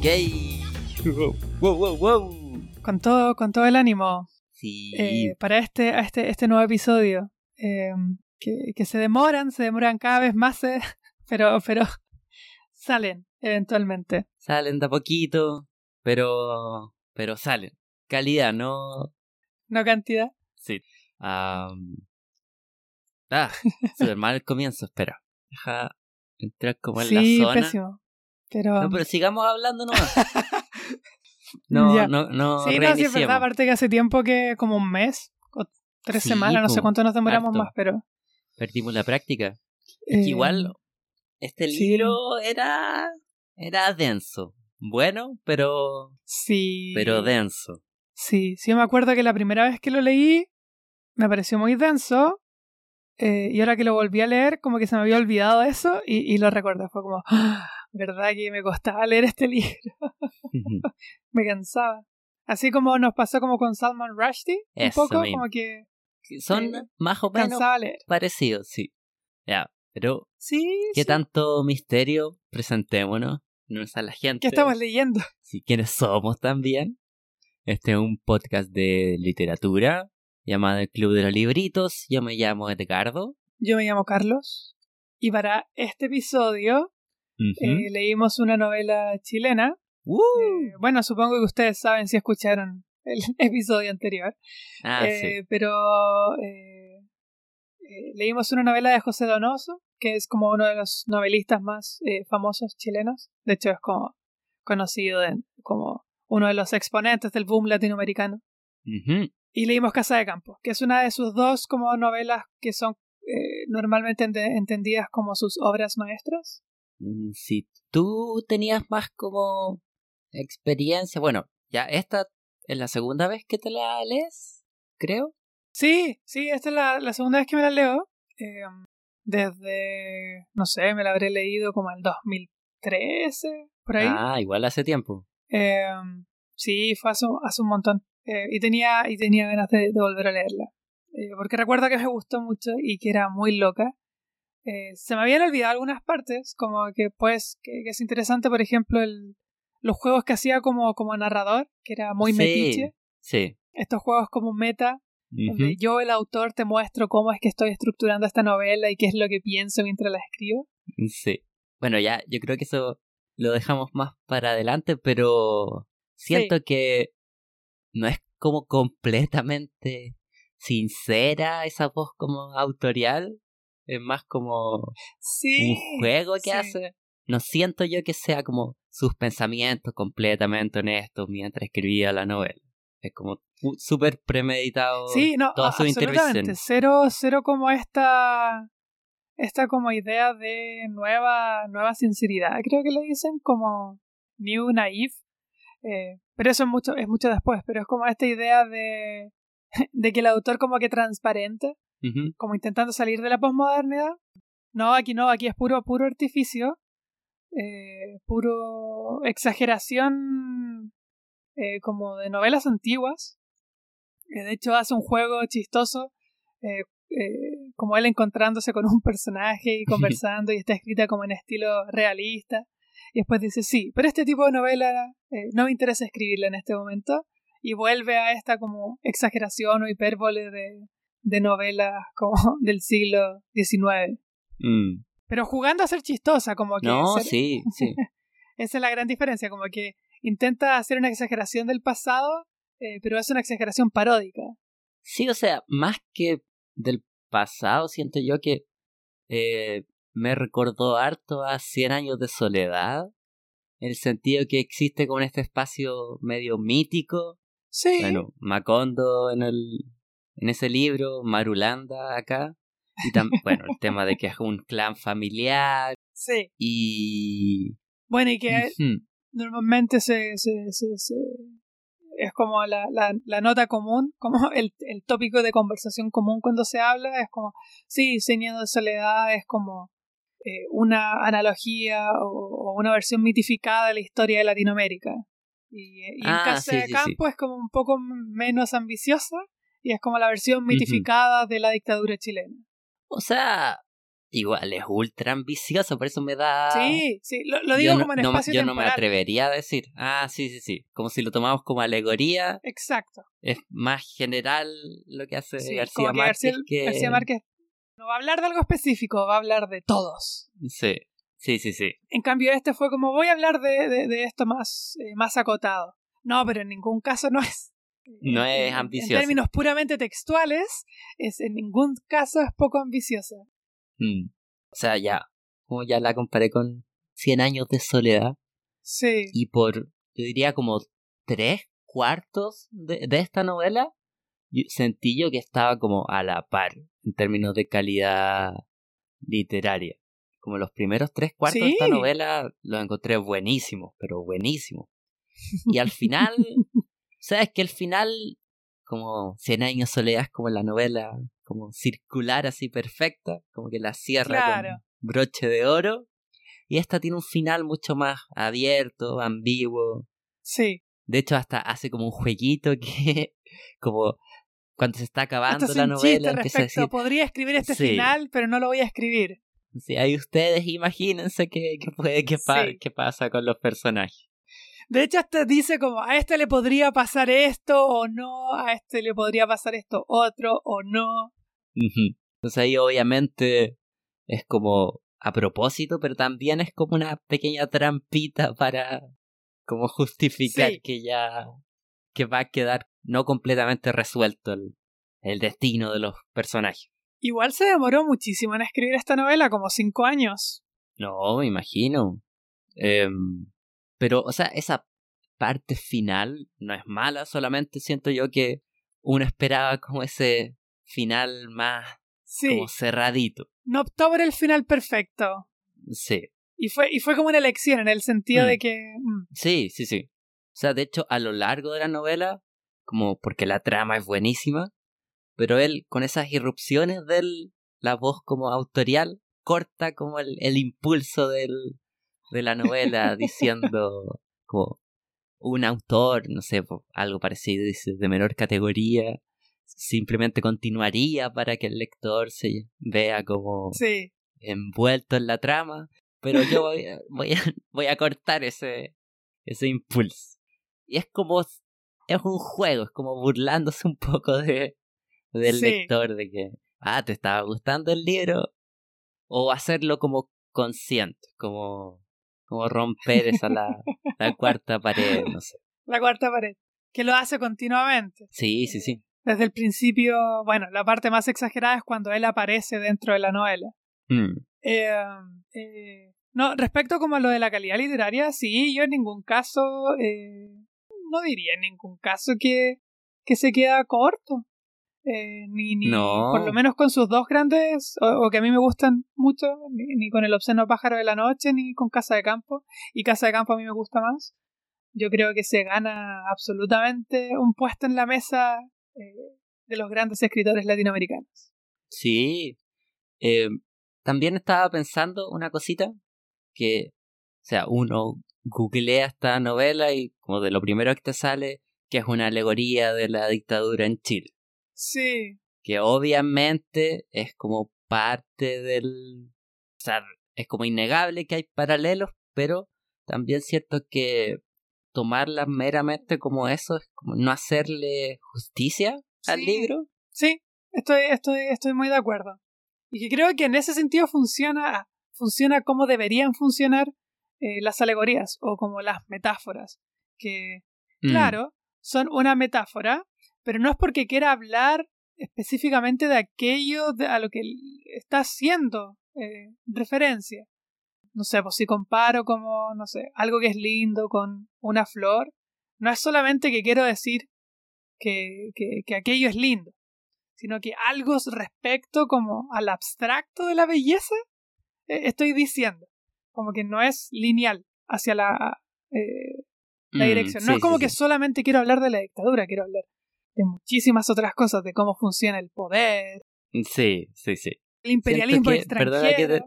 Gay. Wow, wow, wow. Con todo, con todo el ánimo Sí. eh, para este, a este, este nuevo episodio. eh, que, que se demoran, se demoran cada vez más, eh, pero, pero salen eventualmente. Salen de a poquito, pero pero salen. Calidad, no. No cantidad. Sí. Am, Ah, súper mal el comienzo, espera. Deja entrar como en sí, la zona. pésimo. Pero, No, pero sigamos hablando nomás. No, Ya. no, no. sí, no, sí, es verdad. Aparte que hace tiempo que, como un mes, o tres Sí, semanas, no sé po, cuánto nos demoramos harto. más, pero. Perdimos la práctica. Es eh, que igual este sí. libro era era denso. Bueno, pero Sí. pero denso. Sí, sí, me acuerdo que la primera vez que lo leí me pareció muy denso. eh, y ahora que lo volví a leer, como que se me había olvidado eso y, y lo recordé. Fue como, "Ah, ¿verdad que me costaba leer este libro? me cansaba. Así como nos pasó como con Salman Rushdie, un Eso poco, mismo. como que Son Eh, más o menos parecidos, sí. Ya, pero Sí, ¿qué sí. tanto misterio? Presentémonos. No es a la gente. ¿Qué estamos leyendo? si quiénes somos también. Este es un podcast de literatura llamado El Club de los Libritos. Yo me llamo Edgardo. Yo me llamo Carlos. Y para este episodio eh, leímos una novela chilena ¡Uh! Eh, bueno, supongo que ustedes saben si escucharon el episodio anterior. ah, Eh, sí. Pero eh, leímos una novela de José Donoso, que es como uno de los novelistas más eh, famosos chilenos. De hecho, es como conocido como uno de los exponentes del boom latinoamericano. Y leímos Casa de Campo, que es una de sus dos como novelas que son eh, normalmente ente- entendidas como sus obras maestras. Mm, Si tú tenías más como experiencia, bueno, ya esta es la segunda vez que te la lees, creo. Sí, sí, esta es la, la segunda vez que me la leo. Eh, desde, no sé, me la habré leído como el 2013, por ahí. Ah, igual hace tiempo. Eh, sí, fue hace, hace un montón. Eh, y, tenía, y tenía ganas de, de volver a leerla. Eh, porque recuerdo que me gustó mucho y que era muy loca. Eh, se me habían olvidado algunas partes, como que pues, que, que es interesante, por ejemplo, el, los juegos que hacía como, como narrador, que era muy Sí, metiche. Sí. Estos juegos como meta, donde yo, el autor, te muestro cómo es que estoy estructurando esta novela y qué es lo que pienso mientras la escribo. Sí. Bueno, ya, yo creo que eso lo dejamos más para adelante, pero siento que no es como completamente sincera esa voz como autorial. Es más como Sí. un juego que sí. hace. No siento yo que sea como sus pensamientos completamente honestos mientras escribía la novela. Es como súper premeditado Sí, no, toda su absolutamente. intervención. Cero, cero como esta, esta como idea de nueva, nueva sinceridad. Creo que le dicen como new naive. Eh, pero eso es mucho, es mucho después. Pero es como esta idea de, de que el autor como que transparente, como intentando salir de la posmodernidad. No, aquí no, aquí es puro, puro artificio. eh, puro exageración eh, como de novelas antiguas. Eh, de hecho, hace un juego chistoso, eh, como él encontrándose con un personaje y conversando, y está escrita como en estilo realista. Y después dice, sí, pero este tipo de novela eh, no me interesa escribirla en este momento. Y vuelve a esta como exageración o hipérbole de, de novelas como del siglo XIX. Mm. Pero jugando a ser chistosa, como que... No, ser- sí, sí. esa es la gran diferencia, como que intenta hacer una exageración del pasado, eh, pero es una exageración paródica. Sí, o sea, más que del pasado, siento yo que eh, me recordó harto a Cien años de soledad, en el sentido que existe como este espacio medio mítico. Sí. Bueno, Macondo en el en ese libro, Marulanda acá, y también, bueno, el tema de que es un clan familiar Sí. y... Bueno, y que normalmente se, se, se, se- es como la, la, la nota común, como el, el tópico de conversación común cuando se habla, es como, sí, Señor de Soledad es como eh, una analogía o, o una versión mitificada de la historia de Latinoamérica. Y, y en Ah, Casa sí, de sí, sí. Campo es como un poco menos ambiciosa Y es como la versión mitificada de la dictadura chilena. O sea, igual es ultra ambicioso, por eso me da... Sí, sí, lo, digo como en espacio Yo no me atrevería a decir, ah, sí, sí, sí, como si lo tomamos como alegoría. Exacto. Es más general lo que hace García Márquez que... García Márquez no va a hablar de algo específico, va a hablar de todos. Sí, sí, sí, sí. En cambio este fue como voy a hablar de, de, esto más, eh, más acotado. No, pero en ningún caso no es no es ambicioso. En términos puramente textuales, es en ningún caso es poco ambiciosa. Mm. O sea, ya, como ya la comparé con Cien años de soledad. Sí. Y por, yo diría como tres cuartos de, de esta novela, sentí yo que estaba como a la par en términos de calidad literaria. Como los primeros tres cuartos de esta novela los encontré buenísimos, pero buenísimos. Y al final, sabes que el final, como Cien años soledad, como la novela como circular así perfecta, como que la cierra con broche de oro. Y esta tiene un final mucho más abierto, ambiguo. Sí. De hecho, hasta hace como un jueguito que, como cuando se está acabando la novela, empieza a decir, podría escribir este final, pero no lo voy a escribir. Sí, ahí ustedes imagínense qué, puede que, pasa con los personajes. De hecho, hasta dice como a este le podría pasar esto o no, a este le podría pasar esto otro o no. Entonces ahí obviamente es como a propósito, pero también es como una pequeña trampita para como justificar que ya que va a quedar no completamente resuelto el, el destino de los personajes. Igual se demoró muchísimo en escribir esta novela, como cinco años. No, me imagino. Eh, pero, o sea, esa parte final no es mala, solamente siento yo que uno esperaba como ese final más como cerradito. No optó por el final perfecto. Sí. Y fue, y fue como una elección en el sentido de mm. que. Mm. Sí, sí, sí. O sea, de hecho, a lo largo de la novela, como porque la trama es buenísima, pero él, con esas irrupciones de la voz como autorial, corta como el, el impulso del, de la novela diciendo como un autor, no sé, algo parecido, dice, de menor categoría, simplemente continuaría para que el lector se vea como envuelto en la trama, pero yo voy a, voy a, cortar ese, ese impulso. Y es como, es un juego, es como burlándose un poco de, del lector, de que, ah, te estaba gustando el libro, o hacerlo como consciente, como como romper esa la, la cuarta pared, no sé. La cuarta pared, que lo hace continuamente. Sí, sí, sí. Desde el principio, bueno, la parte más exagerada es cuando él aparece dentro de la novela. Mm. Eh, eh, no, respecto como a lo de la calidad literaria, sí, yo en ningún caso, eh, no diría en ningún caso que, que se queda corto. Eh, ni, ni por lo menos con sus dos grandes, o, que a mí me gustan mucho, ni, con El obsceno pájaro de la noche, ni con Casa de Campo, y Casa de Campo a mí me gusta más. Yo creo que se gana absolutamente un puesto en la mesa eh, de los grandes escritores latinoamericanos. Sí. Eh, también estaba pensando una cosita, que, o sea, uno googlea esta novela y como de lo primero que te sale, que es una alegoría de la dictadura en Chile. Sí. Que obviamente es como parte del... O sea, es como innegable que hay paralelos, pero también es cierto que tomarla meramente como eso es como no hacerle justicia al libro. Sí, estoy, estoy, estoy muy de acuerdo. Y que creo que en ese sentido funciona, funciona como deberían funcionar eh, las alegorías o como las metáforas. Que, mm. claro, son una metáfora, pero no es porque quiera hablar específicamente de aquello a lo que está haciendo eh, referencia. No sé, pues si comparo como, no sé, algo que es lindo con una flor, no es solamente que quiero decir que, que, aquello es lindo, sino que algo respecto como al abstracto de la belleza eh, estoy diciendo, como que no es lineal hacia la, eh, la mm, dirección. no es como que solamente quiero hablar de la dictadura, quiero hablar de muchísimas otras cosas, de cómo funciona el poder. Sí, sí, sí. El imperialismo extranjero. Perdona que te,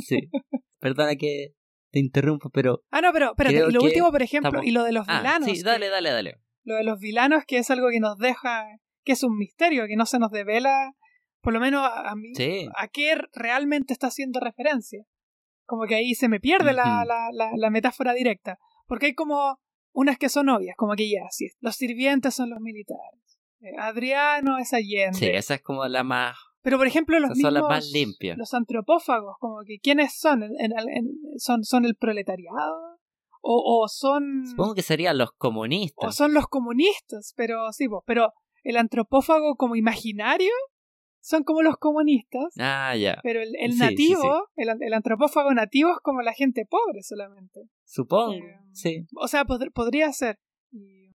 sí, perdona que te interrumpo, pero... Ah, no, pero espérate, y lo último, por ejemplo, y lo de los ah, vilanos. Sí, dale, dale, dale. Lo de los vilanos, que es algo que nos deja que es un misterio, que no se nos devela, por lo menos a, mí, a qué realmente está haciendo referencia. Como que ahí se me pierde la, la, la, metáfora directa. Porque hay como unas que son obvias, como que ya, sí, los sirvientes son los militares. Eh, Adriano es Allende. Sí, esa es como la más pero por ejemplo los mismos, son más limpias. los antropófagos, como que quiénes son, son son el proletariado o, o, son supongo que serían los comunistas o son los comunistas, pero sí, pero el antropófago como imaginario son como los comunistas. Ah, ya. Pero el, el nativo, El, antropófago nativo es como la gente pobre solamente. Supongo, eh, sí. O sea, podría ser.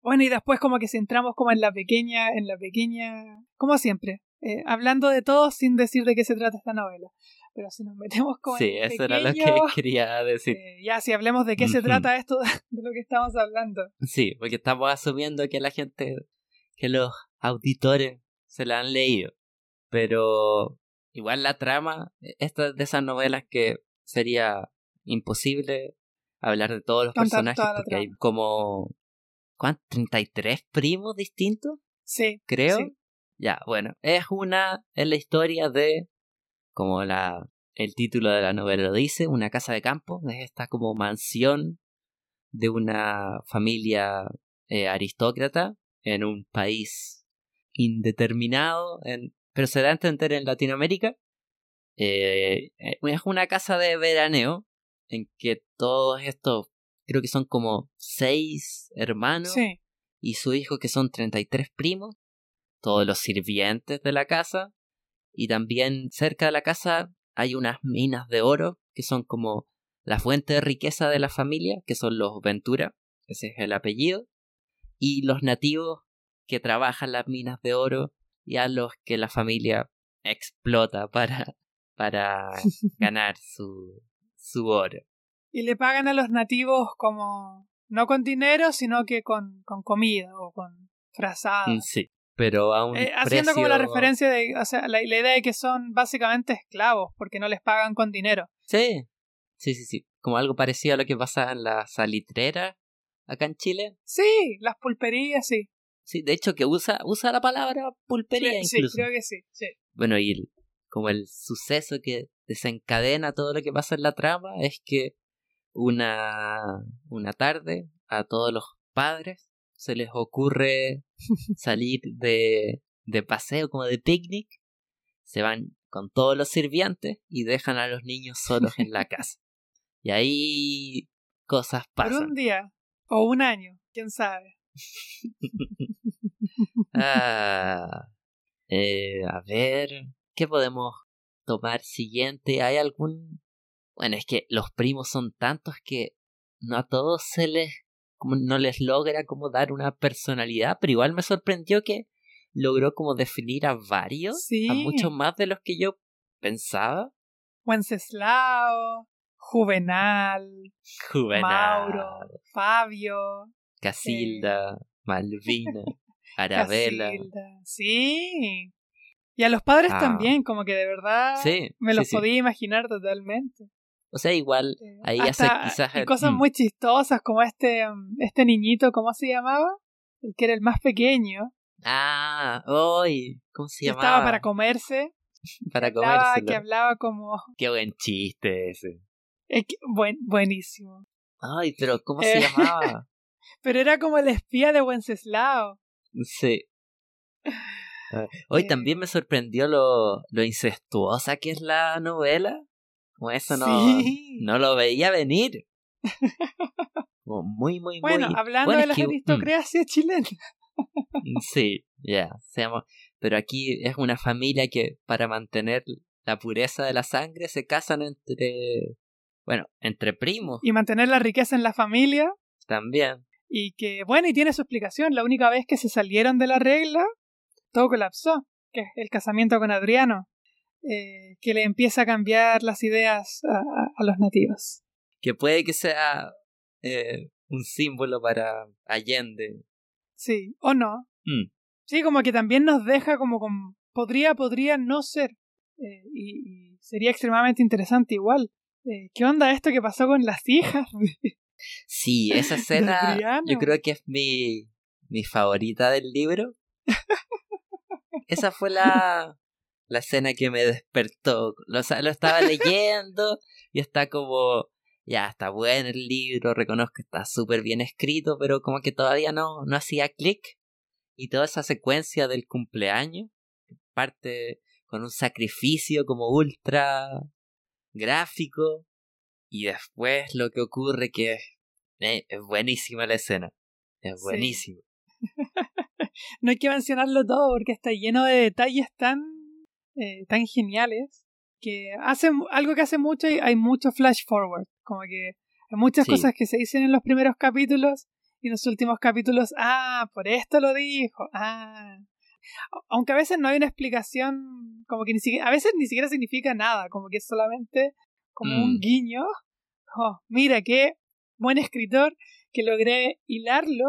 bueno, y después como que si entramos como en la pequeña, en la pequeña, como siempre, eh, hablando de todo sin decir de qué se trata esta novela. Pero si nos metemos con... Sí, eso era lo que quería decir. Eh, ya, si hablemos de qué se trata esto de lo que estamos hablando. Sí, porque estamos asumiendo que la gente, que los auditores se la han leído. Pero igual la trama, esta es de esas novelas que sería imposible hablar de todos los personajes porque hay como ¿cuántos? 33 primos distintos. Sí. Creo. Ya, bueno, es una, es la historia de, como la, el título de la novela lo dice, una casa de campo, es esta como mansión de una familia eh, aristócrata en un país indeterminado, en, pero se da a entender en Latinoamérica. Eh, eh, es una casa de veraneo en que todos estos, creo que son como seis hermanos y su hijo que son 33 primos, todos los sirvientes de la casa y también cerca de la casa hay unas minas de oro que son como la fuente de riqueza de la familia, que son los Ventura, ese es el apellido, y los nativos que trabajan las minas de oro y a los que la familia explota para, para ganar su, su oro. Y le pagan a los nativos como no con dinero, sino que con, con comida o con frazada. Sí pero a un eh, haciendo como la referencia de o sea la, idea de que son básicamente esclavos porque no les pagan con dinero sí sí sí sí como algo parecido a lo que pasa en la salitrera acá en Chile sí las pulperías sí sí de hecho que usa usa la palabra pulpería incluso sí creo que sí, sí. bueno y como el suceso que desencadena todo lo que pasa en la trama es que una una tarde a todos los padres se les ocurre salir de, de paseo, como de picnic, se van con todos los sirvientes y dejan a los niños solos en la casa. Y ahí cosas pasan. Por un día o un año, quién sabe. ah, eh, a ver, ¿qué podemos tomar siguiente? ¿Hay algún... Bueno, es que los primos son tantos que no a todos se les como no les logra como dar una personalidad, pero igual me sorprendió que logró como definir a varios, a muchos más de los que yo pensaba. Wenceslao, Juvenal, Juvenal, Mauro, Fabio, Casilda, Malvina, Arabella. sí. Y a los padres ah. también, como que de verdad me los podía imaginar totalmente. O sea, igual ahí hace quizás... Hay cosas mm. muy chistosas como este, mm, este niñito, ¿cómo se llamaba? El que era el más pequeño. Ah, hoy, ¿cómo se llamaba? Estaba para comerse. para comerse. Que hablaba como... Qué buen chiste ese. Es buen, buenísimo. Ay, pero ¿cómo se eh, llamaba? Pero era como el espía de Wenceslao. Sí. Hoy también me sorprendió lo, lo incestuosa que es la novela eso no, no lo veía venir. muy, muy, bueno, muy. Hablando de las aristocracias mm. chilenas. Mm, sí, ya, seamos. Pero aquí es una familia que para mantener la pureza de la sangre se casan entre, bueno, entre primos. Y mantener la riqueza en la familia. También. Y que, bueno, y tiene su explicación. La única vez que se salieron de la regla, todo colapsó. Que es el casamiento con Adriano. Eh, que le empieza a cambiar las ideas a, los nativos. Que puede que sea eh, un símbolo para Allende. Sí, o no. Mm. Sí, como que también nos deja como con... Podría, podría no ser. Eh, y, sería extremadamente interesante igual. ¿Qué onda esto que pasó con las hijas? sí, esa escena yo creo que es mi, mi favorita del libro. esa fue la, la escena que me despertó. Lo, lo estaba leyendo y está como, ya, está bueno el libro, reconozco que está súper bien escrito, pero como que todavía no, no hacía clic. Y toda esa secuencia del cumpleaños parte con un sacrificio como ultra gráfico. Y después lo que ocurre que es, es buenísima la escena. Es buenísimo. no hay que mencionarlo todo porque está lleno de detalles tan, eh, tan geniales que hace algo que hace mucho y hay mucho flash forward. Como que hay muchas cosas que se dicen en los primeros capítulos y en los últimos capítulos, ah, por esto lo dijo, ah. Aunque a veces no hay una explicación, como que ni siquiera, a veces ni siquiera significa nada, como que es solamente como un mm. guiño. Oh, mira qué buen escritor que logré hilarlo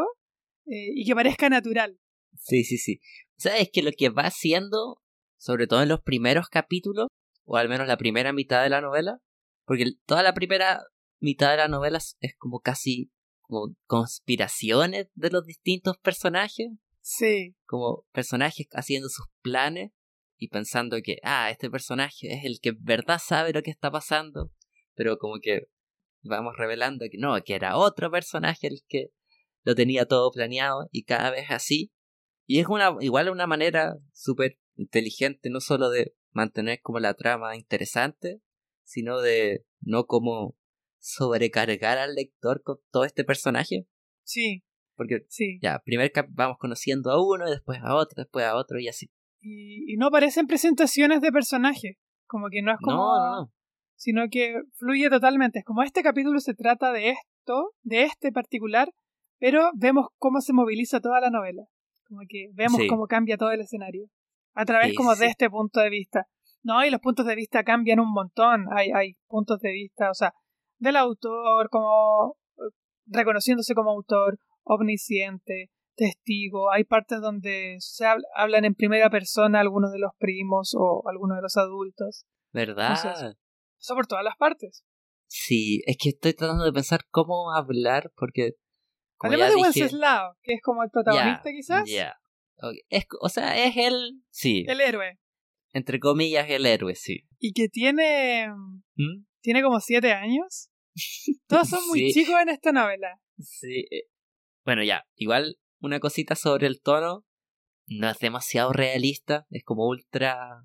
eh, y que parezca natural. Sí, sí, sí. ¿Sabes que lo que va haciendo, sobre todo en los primeros capítulos, o al menos la primera mitad de la novela, porque toda la primera mitad de la novela es como casi como conspiraciones de los distintos personajes. Sí. Como personajes haciendo sus planes y pensando que, ah, este personaje es el que en verdad sabe lo que está pasando, pero como que vamos revelando que no, que era otro personaje el que lo tenía todo planeado y cada vez así. Y es una, igual una manera súper inteligente, no solo de mantener como la trama interesante, sino de no como sobrecargar al lector con todo este personaje. Sí. Porque sí. ya, primero vamos conociendo a uno, después a otro, después a otro y así. Y, no parecen presentaciones de personaje, como que no es como... No, no, Sino que fluye totalmente. Es como este capítulo se trata de esto, de este particular, pero vemos cómo se moviliza toda la novela. Como que vemos cómo cambia todo el escenario. A través como de este punto de vista. No, y los puntos de vista cambian un montón. Hay, hay puntos de vista, o sea, del autor como reconociéndose como autor, omnisciente, testigo. Hay partes donde se hablan en primera persona algunos de los primos o algunos de los adultos. ¿Verdad? Por todas las partes. Sí, es que estoy tratando de pensar cómo hablar porque... Además de Wenceslao, que es como el protagonista quizás. Ya. o sea, es el... Sí. El héroe entre comillas, el héroe, sí. Y que tiene. ¿Mm? Tiene como siete años. Todos son muy chicos en esta novela. Sí. Eh, bueno, ya, igual una cosita sobre el tono. No es demasiado realista, es como ultra.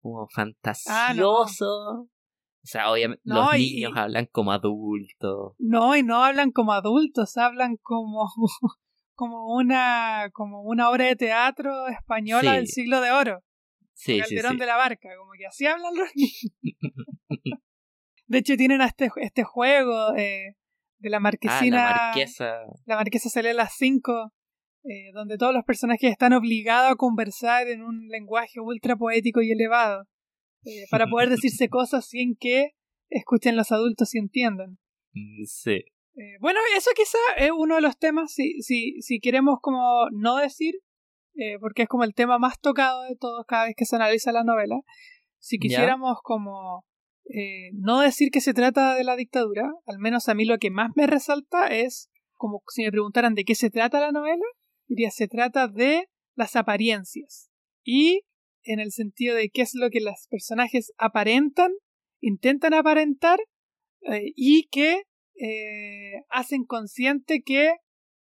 como fantasioso. Ah, o sea, obviamente los niños hablan como adultos. No, y no hablan como adultos, hablan como. como una. como una obra de teatro española del siglo de oro. Sí, Calderón de la Barca, como que así hablan los niños. de hecho, tienen este, este juego eh, de la marquesina. Ah, la marquesa. La marquesa sale a las 5, eh, donde todos los personajes están obligados a conversar en un lenguaje ultra poético y elevado, eh, para poder decirse cosas sin que escuchen los adultos y entiendan. Mm, sí. bueno, eso quizá es uno de los temas, si, si, si queremos como no decir eh, porque es como el tema más tocado de todos cada vez que se analiza la novela. Si quisiéramos como eh, no decir que se trata de la dictadura, al menos a mí lo que más me resalta es como si me preguntaran de qué se trata la novela, diría se trata de las apariencias y en el sentido de qué es lo que los personajes aparentan, intentan aparentar eh, y que hacen consciente que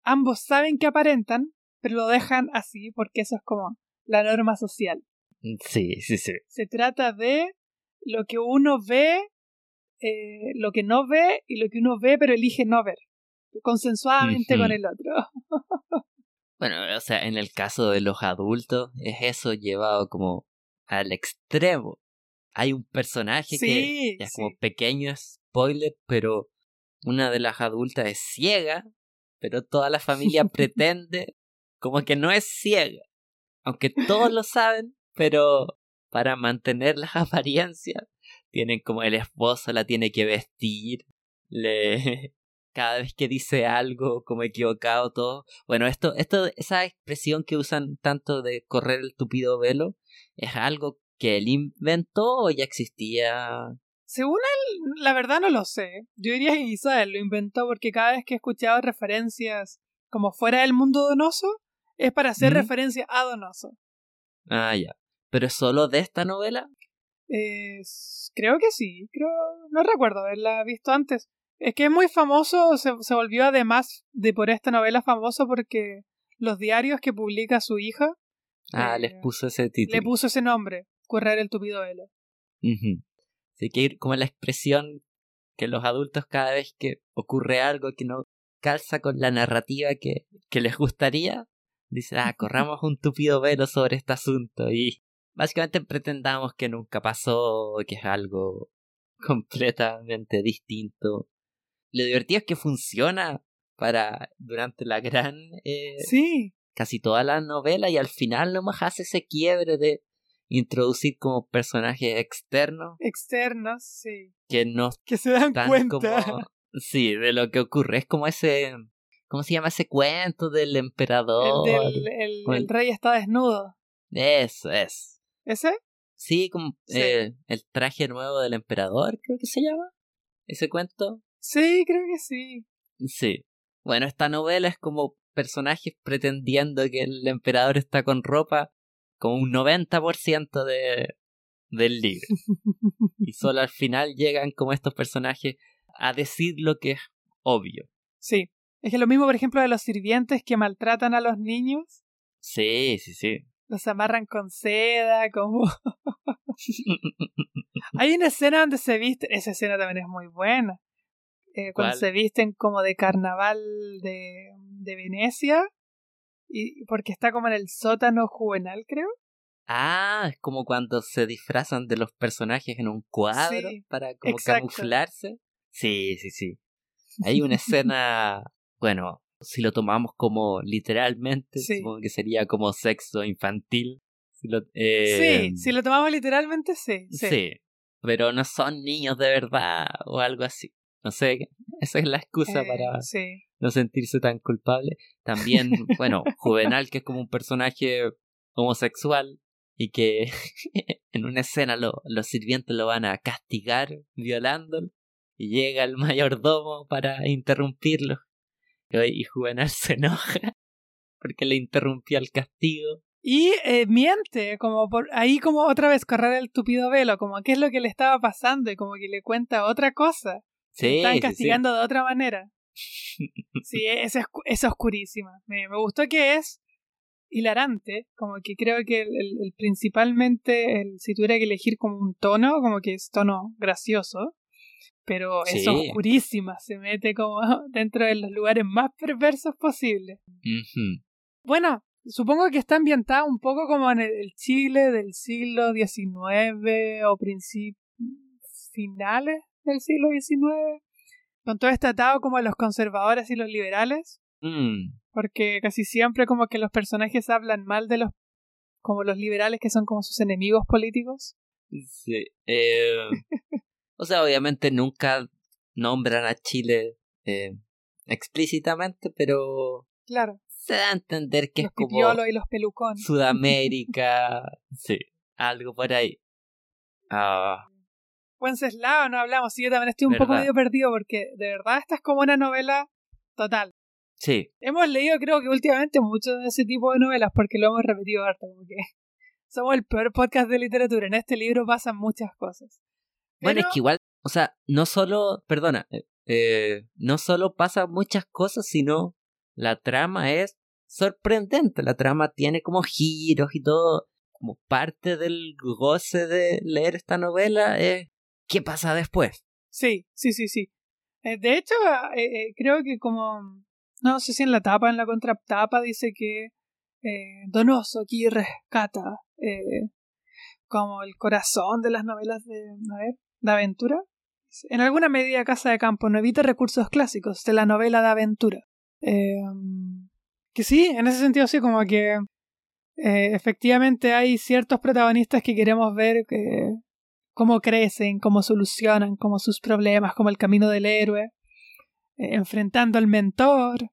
ambos saben que aparentan, pero lo dejan así porque eso es como la norma social. Mm, sí, sí, sí. Se trata de lo que uno ve, eh, lo que no ve y lo que uno ve pero elige no ver, consensuadamente con el otro. bueno, o sea, en el caso de los adultos es eso llevado como al extremo. Hay un personaje que es como pequeño spoiler, pero una de las adultas es ciega, pero toda la familia pretende como que no es ciega. Aunque todos lo saben, pero para mantener las apariencias, tienen como el esposo la tiene que vestir, le cada vez que dice algo como equivocado todo. Bueno, esto, esto, esa expresión que usan tanto de correr el tupido velo, es algo que él inventó o ya existía. Según él, la verdad no lo sé. Yo diría que quizá él lo inventó porque cada vez que he escuchado referencias como fuera del mundo donoso, es para hacer referencia a Donoso. Ah, ya. ¿Pero es solo de esta novela? creo que sí, creo, no recuerdo haberla visto antes. Es que es muy famoso, se, se volvió además de por esta novela famoso porque los diarios que publica su hija. Ah, les eh, puso ese título. Le puso ese nombre, Correr el tupido velo. Así que como la expresión que los adultos cada vez que ocurre algo que no calza con la narrativa que, que les gustaría, dicen, ah, corramos un tupido velo sobre este asunto y básicamente pretendamos que nunca pasó, que es algo completamente distinto. Lo divertido es que funciona para durante la gran eh, sí. casi toda la novela y al final nomás hace ese quiebre de introducir como personajes externos externos sí. que no que se dan cuenta. sí de lo que ocurre. Es como ese cómo se llama ese cuento del emperador el, el, rey está desnudo. Eso es ese sí como eh, el traje nuevo del emperador creo que se llama ese cuento sí creo que sí sí bueno, esta novela es como personajes pretendiendo que el emperador está con ropa, como un 90% de, del libro. y solo al final llegan como estos personajes a decir lo que es obvio. Sí. Es que lo mismo, por ejemplo, de los sirvientes que maltratan a los niños. Sí, sí, sí. Los amarran con seda, como... Hay una escena donde se viste... Esa escena también es muy buena eh, cuando se visten como de carnaval de, de Venecia, y porque está como en el sótano juvenal, creo. Ah, es como cuando se disfrazan de los personajes en un cuadro para como camuflarse. Sí, sí, sí. Hay una escena, bueno, si lo tomamos como literalmente, supongo que sería como sexo infantil. Si lo, eh, sí, si lo tomamos literalmente, sí, sí. Sí, pero no son niños de verdad o algo así. No sé, esa es la excusa para eh, no sentirse tan culpable. También, bueno, Juvenal, que es como un personaje homosexual y que en una escena lo, los sirvientes lo van a castigar violándolo y llega el mayordomo para interrumpirlo. Y Juvenal se enoja porque le interrumpió el castigo. Y eh, miente, como por ahí como otra vez correr el tupido velo, como qué es lo que le estaba pasando y como que le cuenta otra cosa. Sí, están castigando de otra manera. Sí, es, es oscurísima. Me, me, gustó que es hilarante, como que creo que el, principalmente, el, si tuviera que elegir como un tono, como que es tono gracioso, pero es oscurísima, se mete como dentro de los lugares más perversos posibles. Bueno, supongo que está ambientada un poco como en el Chile del siglo XIX o principios finales del siglo XIX, con todo este atado como a los conservadores y los liberales, mm. porque casi siempre como que los personajes hablan mal de los, como los liberales que son como sus enemigos políticos. Sí. Eh, o sea, obviamente nunca nombran a Chile eh, explícitamente, pero... Claro. Se da a entender que es como... y los pelucones. Sudamérica, sí, algo por ahí. Ah, Wenceslao no hablamos, sí, yo también estoy un poco medio perdido porque de verdad esta es como una novela total. Sí. Hemos leído creo que últimamente mucho de ese tipo de novelas porque lo hemos repetido harto, como que somos el peor podcast de literatura. En este libro pasan muchas cosas. Bueno, es que igual, o sea, no solo, perdona, eh, eh, no solo pasan muchas cosas, sino la trama es sorprendente. La trama tiene como giros y todo. Como parte del goce de leer esta novela es qué pasa después. Sí, sí, sí, sí. Eh, de hecho, eh, eh, creo que como, no sé si en la tapa, en la contratapa dice que Donoso aquí rescata como el corazón de las novelas de, a ver, de aventura. En alguna medida Casa de Campo no evita recursos clásicos de la novela de aventura. que sí, en ese sentido sí, como que efectivamente hay ciertos protagonistas que queremos ver que cómo crecen, cómo solucionan, como sus problemas, como el camino del héroe, eh, enfrentando al mentor,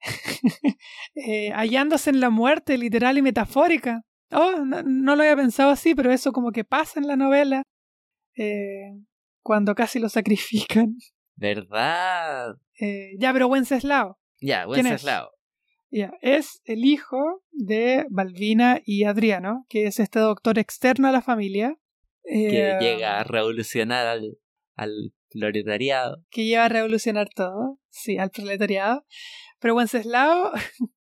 eh, hallándose en la muerte literal y metafórica. Oh, no, lo había pensado así, pero eso como que pasa en la novela, eh, cuando casi lo sacrifican. ¿Verdad? ya, pero Wenceslao. Ya, Wenceslao. Es el hijo de Balbina y Adriano, que es este doctor externo a la familia. Que eh, llega a revolucionar al, al proletariado. Que lleva a revolucionar todo, sí, al proletariado. Pero Wenceslao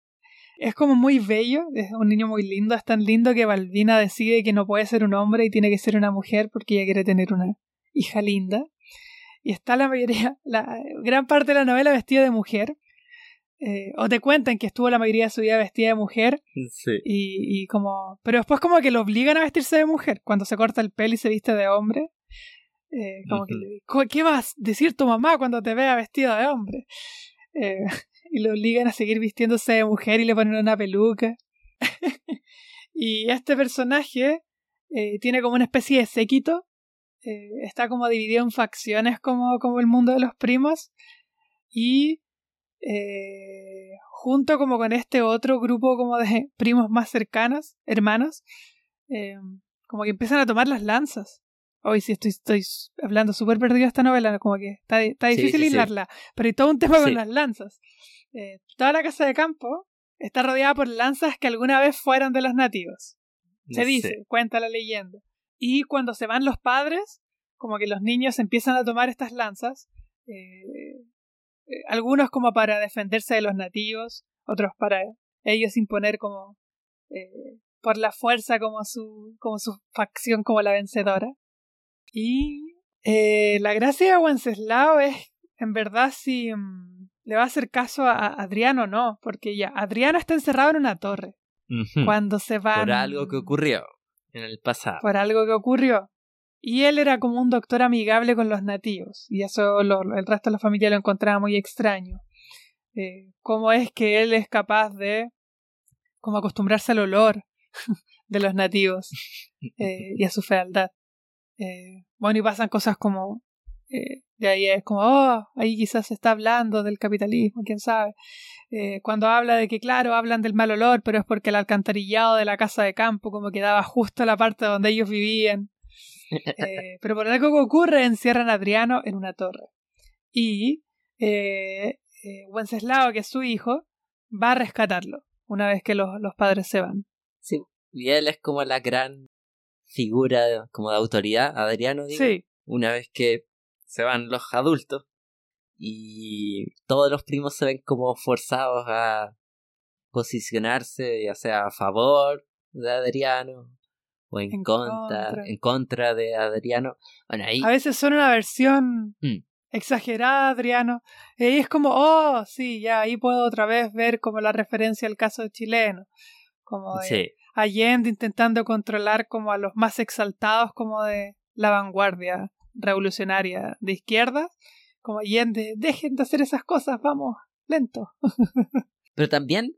es como muy bello, es un niño muy lindo, es tan lindo que Balbina decide que no puede ser un hombre y tiene que ser una mujer porque ella quiere tener una hija linda. Y está la mayoría, la gran parte de la novela vestida de mujer. Eh, o te cuentan que estuvo la mayoría de su vida vestida de mujer Sí. y, y como pero después como que lo obligan a vestirse de mujer cuando se corta el pelo y se viste de hombre eh, como que Ujú. le- "Co- ¿qué vas a decir tu mamá cuando te vea vestido de hombre? Eh, y lo obligan a seguir vistiéndose de mujer y le ponen una peluca y este personaje tiene como una especie de séquito está como dividido en facciones como, como el mundo de los primos y eh, junto como con este otro grupo como de primos más cercanos, hermanos, eh, como que empiezan a tomar las lanzas. Hoy sí estoy, estoy hablando súper perdido de esta novela, como que está, está difícil sí, sí. hilarla, pero hay todo un tema con las lanzas. Eh, toda la casa de campo está rodeada por lanzas que alguna vez fueron de los nativos. Se dice, cuenta la leyenda. Y cuando se van los padres, como que los niños empiezan a tomar estas lanzas, eh, algunos como para defenderse de los nativos, otros para ellos imponer como eh, por la fuerza como su, como su facción como la vencedora. Y eh, la gracia de Wenceslao es, en verdad, si mm, le va a hacer caso a, a Adriano o no, porque ya, Adriano está encerrado en una torre. Cuando se van... Por algo que ocurrió en el pasado. por algo que ocurrió. Y él era como un doctor amigable con los nativos, y eso lo- el resto de la familia lo encontraba muy extraño. Eh, ¿Cómo es que él es capaz de como acostumbrarse al olor de los nativos eh, y a su fealdad? Eh, bueno, y pasan cosas como... eh, de ahí es como, oh, ahí quizás se está hablando del capitalismo, quién sabe. Cuando habla de que, claro, hablan del mal olor, pero es porque el alcantarillado de la casa de campo como quedaba justo en la parte donde ellos vivían. Eh, pero por algo que ocurre, encierran a Adriano en una torre. Y eh, eh, Wenceslao, que es su hijo, va a rescatarlo una vez que los, los padres se van. Sí. Y él es como la gran figura de- como de autoridad, Adriano, digo, Sí, una vez que se van los adultos y todos los primos se ven como forzados a posicionarse, ya sea a favor de Adriano o en, En contra, contra. en contra de Adriano. Bueno, ahí a veces son una versión Mm. exagerada, Adriano. Y ahí es como, oh, sí, ya ahí puedo otra vez ver como la referencia al caso chileno. Como de sí, Allende intentando controlar como a los más exaltados como de la vanguardia revolucionaria de izquierda. Como Allende, dejen de hacer esas cosas, vamos, lento. Pero también,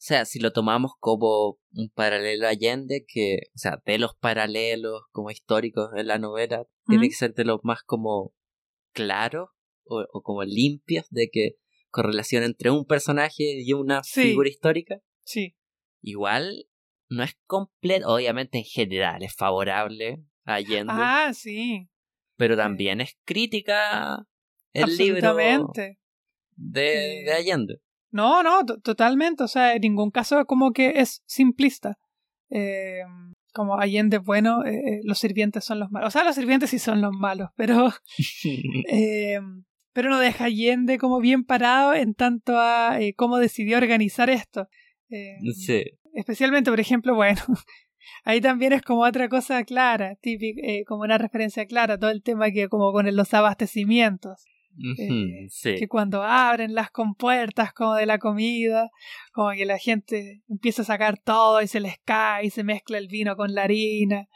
sea, si lo tomamos como un paralelo a Allende, que, o sea, de los paralelos como históricos en la novela, tiene que ser de los más como claros o, o como limpios de que correlación entre un personaje y una Sí. figura histórica. Sí, Igual no es completo, obviamente en general es favorable a Allende, ah, sí, pero también es crítica el libro de, de Allende. No, no, to- totalmente. O sea, en ningún caso como que es simplista. Eh, como Allende es bueno, eh, eh, los sirvientes son los malos. O sea, los sirvientes sí son los malos, pero, eh, pero no deja Allende como bien parado en tanto a eh, cómo decidió organizar esto. Sí. Especialmente, por ejemplo, bueno, ahí también es como otra cosa clara, típica, como una referencia clara, todo el tema que como con los abastecimientos eh, sí. que cuando abren las compuertas como de la comida, como que la gente empieza a sacar todo y se les cae y se mezcla el vino con la harina.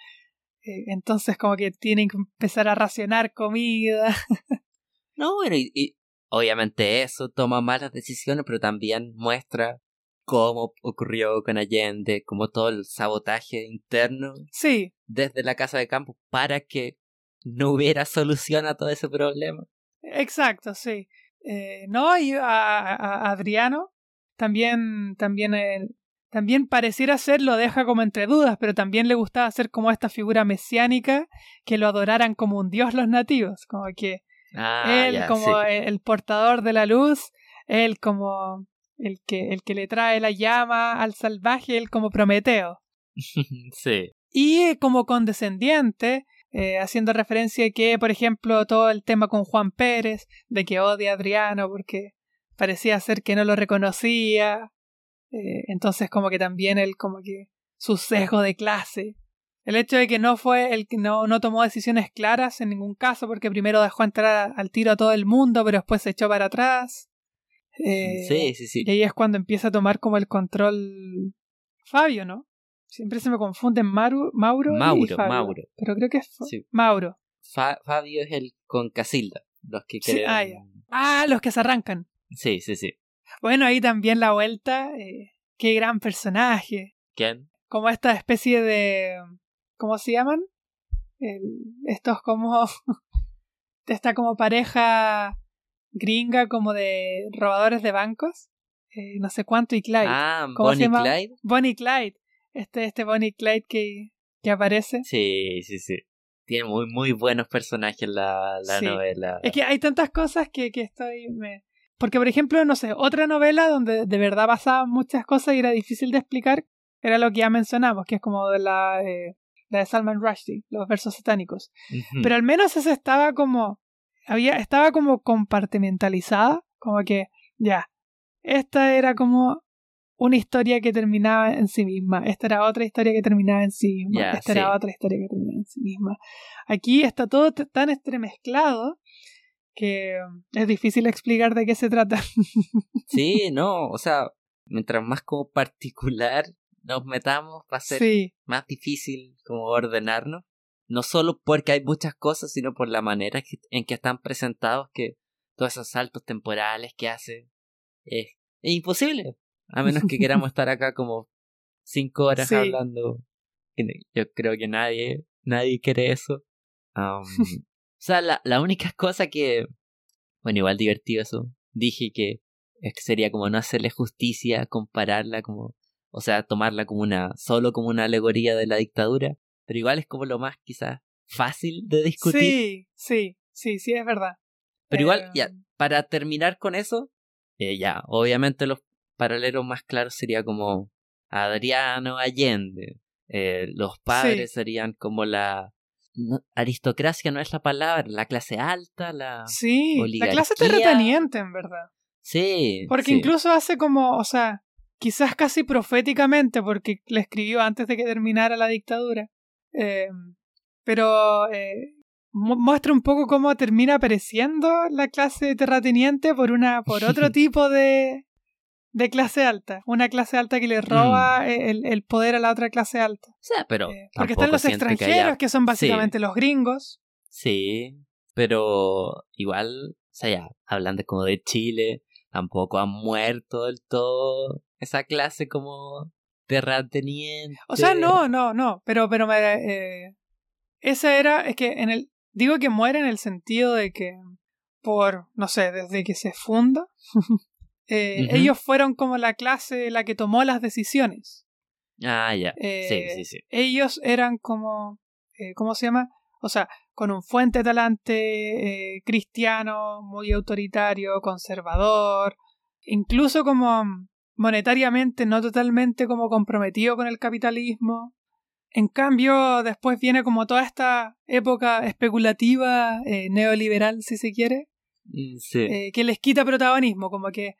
Eh, entonces como que tienen que empezar a racionar comida. No, bueno, y, y obviamente eso toma malas decisiones, pero también muestra cómo ocurrió con Allende, como todo el sabotaje interno Sí, desde la casa de campo para que no hubiera solución a todo ese problema. Exacto, sí. Eh, no, y a, Adriano también, también, eh, también pareciera ser, lo deja como entre dudas, pero también le gustaba ser como esta figura mesiánica que lo adoraran como un dios los nativos, como que Ah, él como sí. el, el portador de la luz, él como el que, el que le trae la llama al salvaje, él como Prometeo. sí. Y como condescendiente, eh, haciendo referencia a que, por ejemplo, todo el tema con Juan Pérez, de que odia a Adriano porque parecía ser que no lo reconocía. Eh, entonces, como que también él, como que su sesgo de clase. El hecho de que no fue el que no, no tomó decisiones claras en ningún caso, porque primero dejó entrar al tiro a todo el mundo, pero después se echó para atrás. Eh, sí, sí, sí. Y ahí es cuando empieza a tomar como el control Fabio, ¿no? Siempre se me confunden Mauro, Mauro, Mauro, y Fabio, Mauro. Pero creo que es Mauro. Fabio es el con Casilda, los que sí, ah, ah, los que se arrancan. Sí, sí, sí. Bueno, ahí también la vuelta. Eh, qué gran personaje. ¿Quién? Como esta especie de. ¿Cómo se llaman? El, estos como. esta como pareja gringa, como de robadores de bancos. Eh, no sé cuánto y Clyde. Ah, Bonnie Clyde. Bonnie Clyde este, este Bonnie Clyde que, que aparece. Sí, sí, sí. Tiene muy, muy buenos personajes la, la novela. Es que hay tantas cosas que, que estoy... Me... Porque, por ejemplo, no sé, otra novela donde de verdad pasaban muchas cosas y era difícil de explicar, era lo que ya mencionamos, que es como de la, eh, la de Salman Rushdie, los versos satánicos. Pero al menos esa estaba como... Había, estaba como compartimentalizada, como que, ya, esta era como una historia que terminaba en sí misma, esta era otra historia que terminaba en sí misma, esta era otra historia que terminaba en sí misma. Aquí está todo tan estremezclado que es difícil explicar de qué se trata. sí, no, o sea, mientras más como particular nos metamos va a ser más difícil como ordenarnos. No solo porque hay muchas cosas, sino por la manera en que están presentados que todos esos saltos temporales que hace es imposible. A menos que queramos estar acá como cinco horas hablando. Yo creo que nadie, nadie quiere eso. o sea, la, la única cosa que, bueno, igual divertido eso, dije que sería como no hacerle justicia, compararla como, o sea, tomarla como una, solo como una alegoría de la dictadura, pero igual es como lo más quizás fácil de discutir. Sí, sí, sí, sí, es verdad. Pero igual, ya, em. para terminar con eso, eh, ya, obviamente los paralelo más claro sería como Adriano Allende. Eh, los padres serían como la aristocracia no es la palabra, la clase alta, la sí, la clase terrateniente en verdad. Sí. Porque incluso hace como, o sea, quizás casi proféticamente, porque le escribió antes de que terminara la dictadura. Eh, pero eh, muestra un poco cómo termina apareciendo la clase terrateniente por una, por otro tipo de, de clase alta. Una clase alta que le roba mm. el, el, poder a la otra clase alta. O sea, pero. Eh, porque están los extranjeros, que, son básicamente los gringos. Sí, pero igual, o sea, ya, hablando como de Chile, tampoco ha muerto del todo esa clase como terrateniente. O sea, no, no, no, pero, pero me, eh, esa era, es que en el, digo que muere en el sentido de que por, no sé, desde que se funda, Eh, ellos fueron como la clase la que tomó las decisiones. Ah, ya. sí, eh, sí, sí. Ellos eran como, eh, ¿cómo se llama? O sea, con un fuente talante cristiano, muy autoritario, conservador, incluso como monetariamente no totalmente como comprometido con el capitalismo. En cambio, después viene como toda esta época especulativa, neoliberal, si se quiere, sí. que les quita protagonismo, como que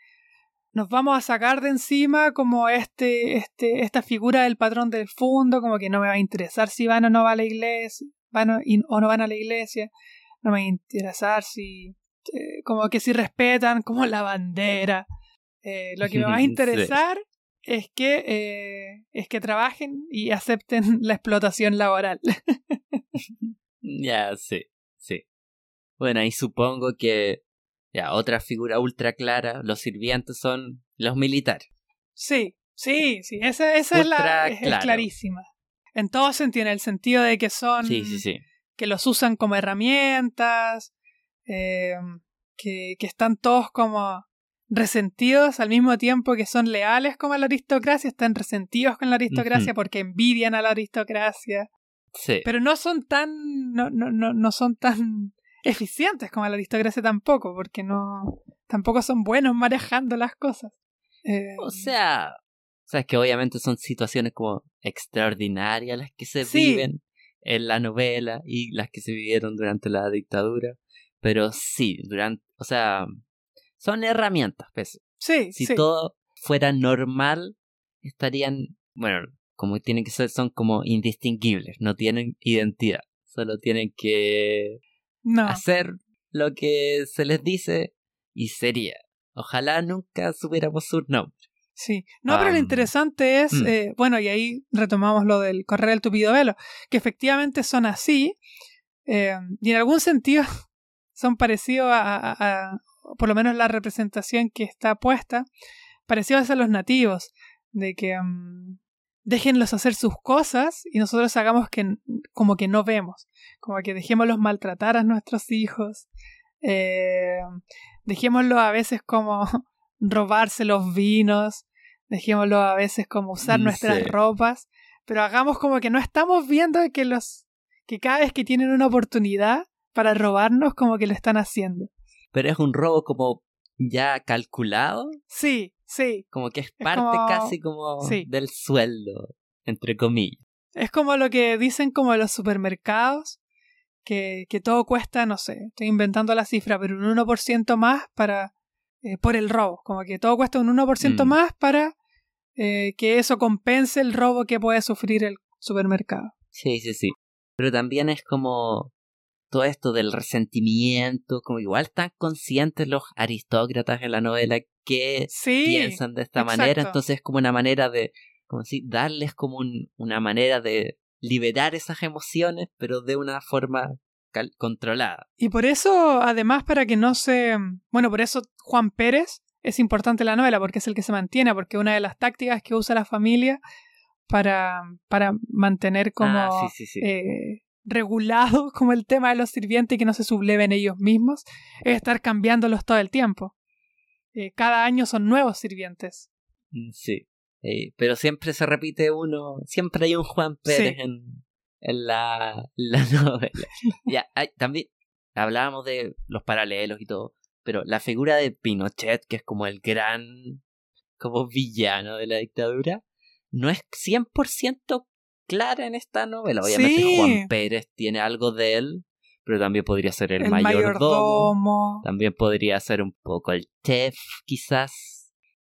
nos vamos a sacar de encima como este, este, esta figura del patrón del fondo, como que no me va a interesar si van o no va a la iglesia, van o, no van a la iglesia, no me va a interesar si, eh, como que si respetan como la bandera. Eh, lo que me va a interesar es que eh, es que trabajen y acepten la explotación laboral. ya, sí, sí. Bueno, y supongo que ya, otra figura ultra clara, los sirvientes son los militares. Sí, sí, sí, esa, esa es la es, clarísima. En todo sentido, en el sentido de que son... Sí, sí, sí. Que los usan como herramientas, eh, que, que están todos como resentidos al mismo tiempo que son leales como a la aristocracia, están resentidos con la aristocracia porque envidian a la aristocracia. Sí. Pero no son tan. no, no, no, no son tan eficientes como la aristocracia tampoco, porque no tampoco son buenos manejando las cosas. Eh, O sea, o sea, es que obviamente son situaciones como extraordinarias las que se Sí. viven en la novela y las que se vivieron durante la dictadura. Pero sí, durante, o sea, son herramientas, pues. sí, Si sí. todo fuera normal, estarían, bueno, como tienen que ser, son como indistinguibles, no tienen identidad, solo tienen que No. hacer lo que se les dice y sería. Ojalá nunca supiéramos su nombre. Sí, no, pero lo interesante es, mm. eh, bueno, y ahí retomamos lo del correr el tupido velo, que efectivamente son así, eh, y en algún sentido son parecidos a, a- a- por lo menos la representación que está puesta, parecidos a los nativos, de que mm, déjenlos hacer sus cosas y nosotros hagamos que como que no vemos, como que dejémoslos maltratar a nuestros hijos, eh, dejémoslos a veces como robarse los vinos, dejémoslo a veces como usar Mm, nuestras ropas, pero hagamos como que no estamos viendo que los que cada vez que tienen una oportunidad para robarnos como que lo están haciendo. Pero es un robo como ya calculado, Sí, sí. como que es parte como- casi como sí. del sueldo, entre comillas. Es como lo que dicen como los supermercados, que, que todo cuesta, no sé, estoy inventando la cifra, pero un 1% más para eh, por el robo, como que todo cuesta un 1% Mm. más para eh, que eso compense el robo que puede sufrir el supermercado. Sí, sí, sí. Pero también es como todo esto del resentimiento, como igual están conscientes los aristócratas en la novela que Sí, piensan de esta exacto. manera, entonces es como una manera de, como si darles como un- una manera de liberar esas emociones, pero de una forma cal- controlada. Y por eso, además, para que no se... Bueno, por eso Juan Pérez es importante en la novela, porque es el que se mantiene, porque una de las tácticas que usa la familia para, para mantener como Ah, sí, sí, sí. eh, regulado como el tema de los sirvientes y que no se subleven ellos mismos, es estar cambiándolos todo el tiempo. Eh, cada año son nuevos sirvientes. Mm, Sí. Eh, pero siempre se repite uno, siempre hay un Juan Pérez Sí. en, en la, la novela. ya, hay- también hablábamos de los paralelos y todo, pero la figura de Pinochet, que es como el gran, como villano de la dictadura, no es 100% clara en esta novela. Obviamente Sí. Juan Pérez tiene algo de él, pero también podría ser el, El, mayordomo. mayordomo. También podría ser un poco el chef, quizás.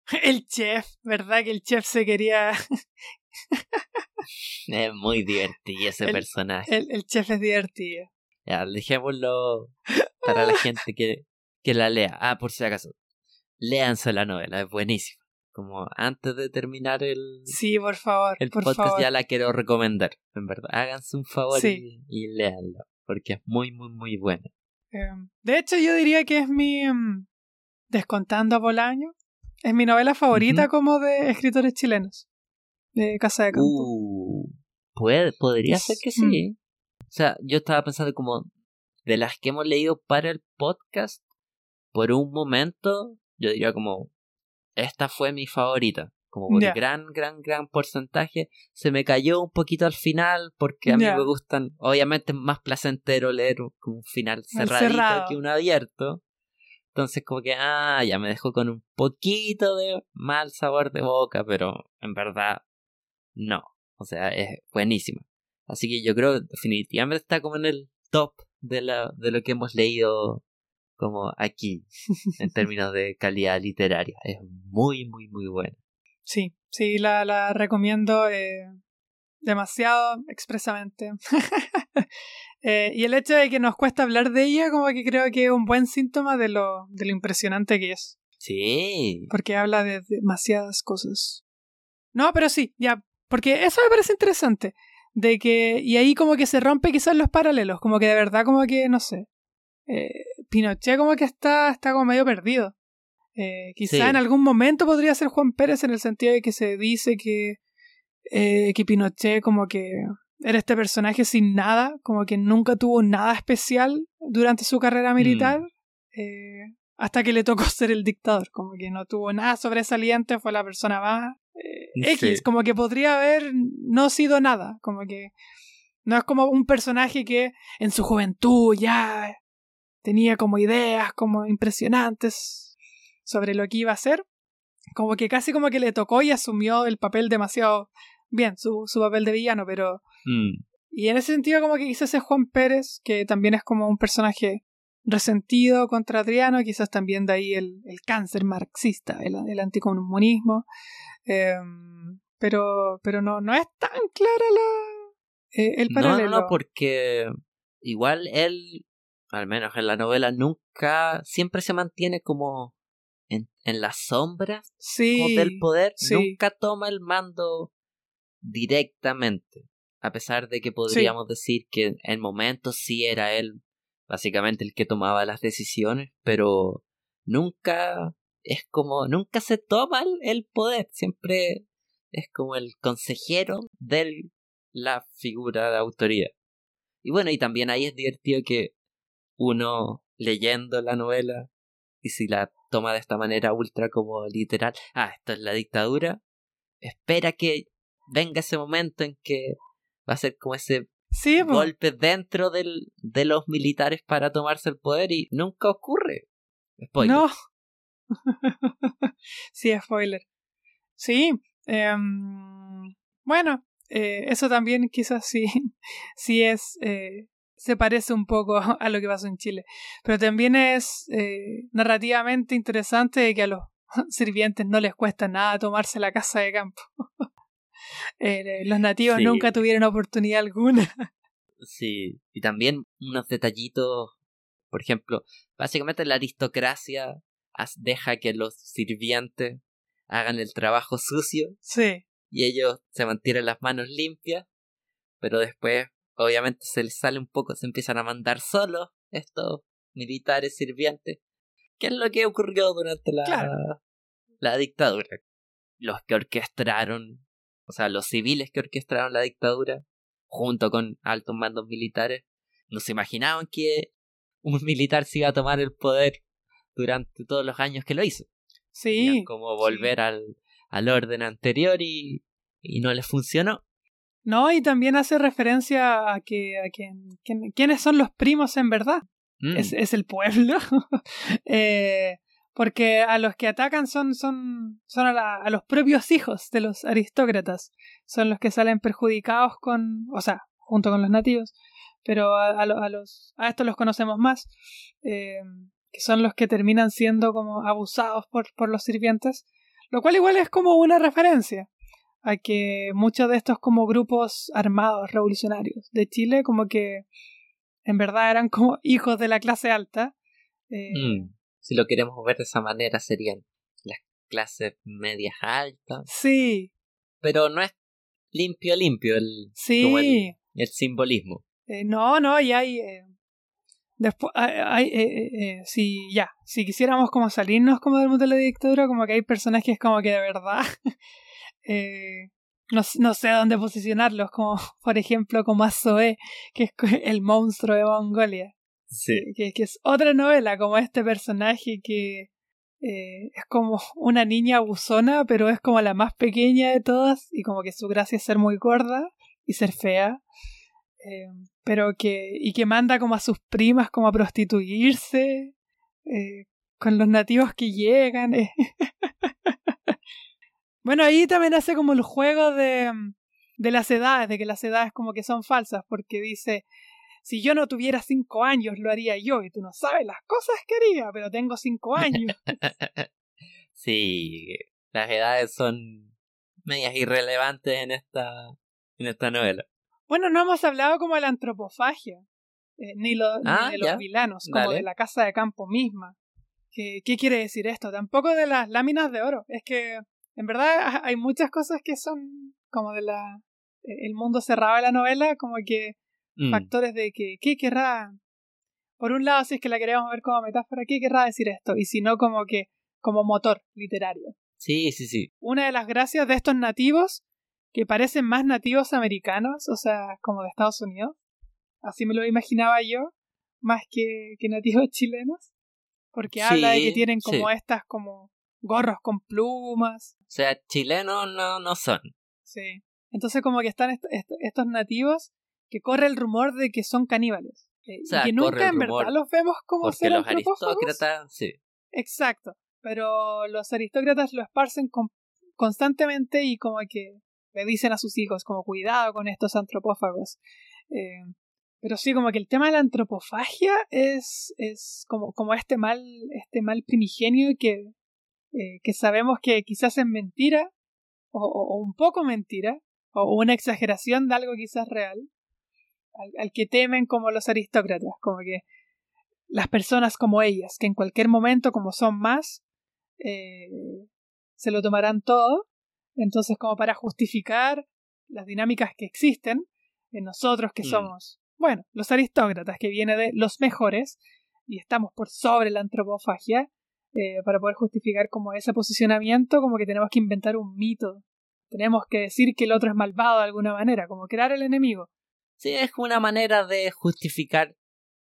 El chef, ¿verdad? Que el chef se quería... Es muy divertido ese El- personaje. El, el chef es divertido. Ya, dejémoslo para la gente que, que la lea. Ah, por si acaso. Léanse la novela, es buenísima. Como antes de terminar el, Sí, por favor, el por podcast favor. ya la quiero recomendar. En verdad, háganse un favor Sí. y, y léanlo. Porque es muy, muy, muy buena. Eh, de hecho, yo diría que es mi. mm, Descontando a Bolaño. Es mi novela favorita como de escritores chilenos. De Casa de Campo. Uh, puede, podría ser que Mm. sí. O sea, yo estaba pensando como de las que hemos leído para el podcast, por un momento, yo diría como esta fue mi favorita. Como por Ya. gran, gran, gran porcentaje. Se me cayó un poquito al final porque a mí me gustan. Obviamente es más placentero leer un- como un final cerradito cerrado. que uno abierto. Entonces como que, ah, ya me dejó con un poquito de mal sabor de boca, pero en verdad no. O sea, es buenísima. Así que yo creo que definitivamente está como en el top de, la, de lo que hemos leído como aquí, en términos de calidad literaria. Es muy, muy, muy buena. Sí, sí, la, la recomiendo eh, demasiado expresamente. Eh, y el hecho de que nos cuesta hablar de ella, como que creo que es un buen síntoma de lo, de lo impresionante que es. Sí. Porque habla de demasiadas cosas. No, pero sí, ya. Porque eso me parece interesante. De que. Y ahí como que se rompe quizás los paralelos. Como que de verdad, como que, no sé. eh, Pinochet como que está, está como medio perdido. Eh, quizá Sí. en algún momento podría ser Juan Pérez en el sentido de que se dice que. eh, que Pinochet como que era este personaje sin nada, como que nunca tuvo nada especial durante su carrera militar, eh, hasta que le tocó ser el dictador, como que no tuvo nada sobresaliente, fue la persona más eh, Sí. X, como que podría haber no sido nada, como que no es como un personaje que en su juventud ya tenía como ideas como impresionantes sobre lo que iba a ser, como que casi como que le tocó y asumió el papel demasiado bien, su, su papel de villano, pero... Mm. Y en ese sentido como que quizás es Juan Pérez, que también es como un personaje resentido contra Adriano, quizás también de ahí el, el cáncer marxista, el, el anticomunismo. Em, pero pero no, no es tan clara la, eh, el paralelo. No, no, no, porque igual él, al menos en la novela, nunca, siempre se mantiene como en, en las sombras sí, del poder, sí. nunca toma el mando directamente. A pesar de que podríamos decir que en momentos sí era él básicamente el que tomaba las decisiones, pero nunca es como, nunca se toma el, el poder, siempre es como el consejero de la figura de autoridad. Y bueno, y también ahí es divertido que uno leyendo la novela y si la toma de esta manera ultra como literal, ah, esto es la dictadura, espera que venga ese momento en que va a ser como ese Sí, golpe dentro del, de los militares para tomarse el poder y nunca ocurre. Spoiler. No. sí, spoiler. Sí. em, bueno, eh, eso también quizás sí, sí es... eh, se parece un poco a lo que pasó en Chile. Pero también es eh, narrativamente interesante de que a los sirvientes no les cuesta nada tomarse la casa de campo. Eh, los nativos Sí. nunca tuvieron oportunidad alguna. Sí, y también unos detallitos, por ejemplo, básicamente la aristocracia deja que los sirvientes hagan el trabajo sucio Sí, y ellos se mantienen las manos limpias, pero después obviamente se les sale un poco, se empiezan a mandar solos estos militares sirvientes, que es lo que ocurrió durante la, Claro. la dictadura. Los que orquestaron, o sea, los civiles que orquestaron la dictadura, junto con altos mandos militares, no se imaginaban que un militar se iba a tomar el poder durante todos los años que lo hizo. sí. Como volver al, al orden anterior y, y no les funcionó. No, y también hace referencia a que, a que quién- quiénes son los primos en verdad. Mm, Es, es el pueblo. Eh, porque a los que atacan son, son, son a, la- a los propios hijos de los aristócratas. Son los que salen perjudicados con, o sea, junto con los nativos. Pero a, a a los, a estos los conocemos más. eh, que son los que terminan siendo como abusados por, por los sirvientes. Lo cual igual es como una referencia a que muchos de estos como grupos armados revolucionarios de Chile como que en verdad eran como hijos de la clase alta. eh, mm. Si lo queremos ver de esa manera serían las clases medias altas. Sí, Pero no es limpio limpio el, sí. como el, el simbolismo. Eh, no, no, y hay... eh, después, hay, hay, si ya, si quisiéramos como salirnos como del mundo de la dictadura, como que hay personajes como que de verdad... eh, no, no sé dónde posicionarlos, como por ejemplo como a que es el monstruo de Mongolia. Sí. que, que es otra novela, como este personaje que eh, es como una niña abusona, pero es como la más pequeña de todas, y como que su gracia es ser muy gorda y ser fea, eh, pero que, y que manda como a sus primas como a prostituirse, eh, con los nativos que llegan. Bueno, ahí también hace como el juego de, de las edades, de que las edades como que son falsas, porque dice, si yo no tuviera cinco años lo haría yo, y tú no sabes las cosas que haría, pero tengo cinco años. sí, las edades son medias irrelevantes en esta, en esta novela. bueno, no hemos hablado como de la antropofagia, eh, ni, lo- ni Ah, de los ya. vilanos, como Dale. de la casa de campo misma. ¿Qué, ¿Qué quiere decir esto? Tampoco de las láminas de oro. Es que, en verdad, hay muchas cosas que son como de la... El mundo cerrado de la novela, como que Mm, factores de que, ¿qué querrá? Por un lado, si es que la queremos ver como metáfora, ¿qué querrá decir esto? Y si no, como que, como motor literario. Sí, sí, sí. Una de las gracias de estos nativos, que parecen más nativos americanos, o sea, como de Estados Unidos, así me lo imaginaba yo, más que, que nativos chilenos, porque habla de que tienen como sí. estas, como gorros con plumas, O sea, chilenos no, no son. sí. Entonces como que están est- est- estos nativos que corre el rumor de que son caníbales. eh, O sea, y que nunca en rumor verdad los vemos como Porque ser los aristócratas, sí. Exacto. pero los aristócratas lo esparcen constantemente y como que le dicen a sus hijos como cuidado con estos antropófagos. Eh, pero sí, como que el tema de la antropofagia es, es como, como este mal, este mal primigenio que, eh, que sabemos que quizás es mentira, o, un poco mentira, o una exageración de algo quizás real, al, que temen como los aristócratas, como que las personas como ellas, que en cualquier momento, como son más, eh, se lo tomarán todo, entonces como para justificar las dinámicas que existen, en nosotros que mm. somos, bueno, los aristócratas, que viene de los mejores, y estamos por sobre la antropofagia, eh, para poder justificar como ese posicionamiento, como que tenemos que inventar un mito. Tenemos que decir que el otro es malvado de alguna manera, como crear el enemigo. Sí, es una manera de justificar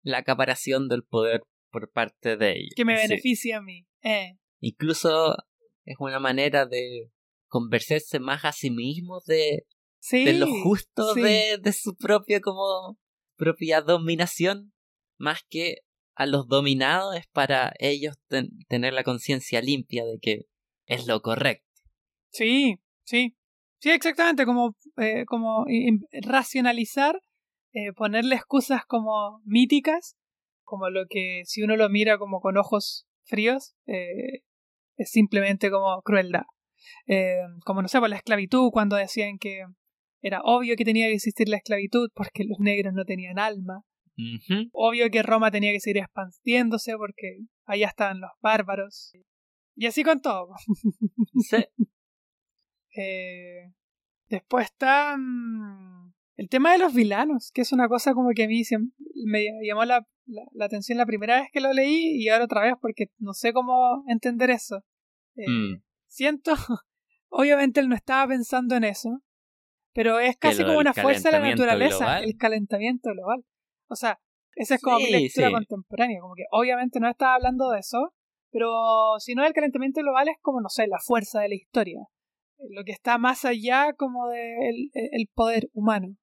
la acaparación del poder por parte de ellos. Que me beneficia a mí. Eh. Incluso es una manera de convencerse más a sí mismos de, de lo justo de, de su propia como propia dominación, más que a los dominados es para ellos tener la conciencia limpia de que es lo correcto. Sí, sí. Sí, exactamente, como, eh, como racionalizar, eh, ponerle excusas como míticas, como lo que si uno lo mira como con ojos fríos, eh, es simplemente como crueldad. como no sé, por la esclavitud, cuando decían que era obvio que tenía que existir la esclavitud porque los negros no tenían alma. Obvio que Roma tenía que seguir expandiéndose porque allá estaban los bárbaros. Y así con todo. sí. Eh, después está mm, el tema de los vilanos, que es una cosa como que a mí me llamó la, atención la primera vez que lo leí y ahora otra vez porque no sé cómo entender eso. Eh, mm. Siento, obviamente él no estaba pensando en eso, pero es casi como una fuerza de la naturaleza, el calentamiento global. O sea, esa es como mi lectura contemporánea, como que obviamente no estaba hablando de eso, pero si no el calentamiento global es como, no sé, la fuerza de la historia, lo que está más allá como del de el poder humano,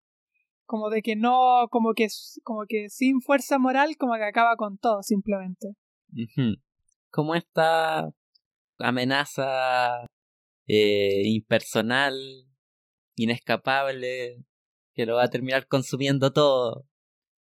como de que no, como que, como que sin fuerza moral, como que acaba con todo simplemente. Como esta amenaza eh, impersonal, inescapable, que lo va a terminar consumiendo todo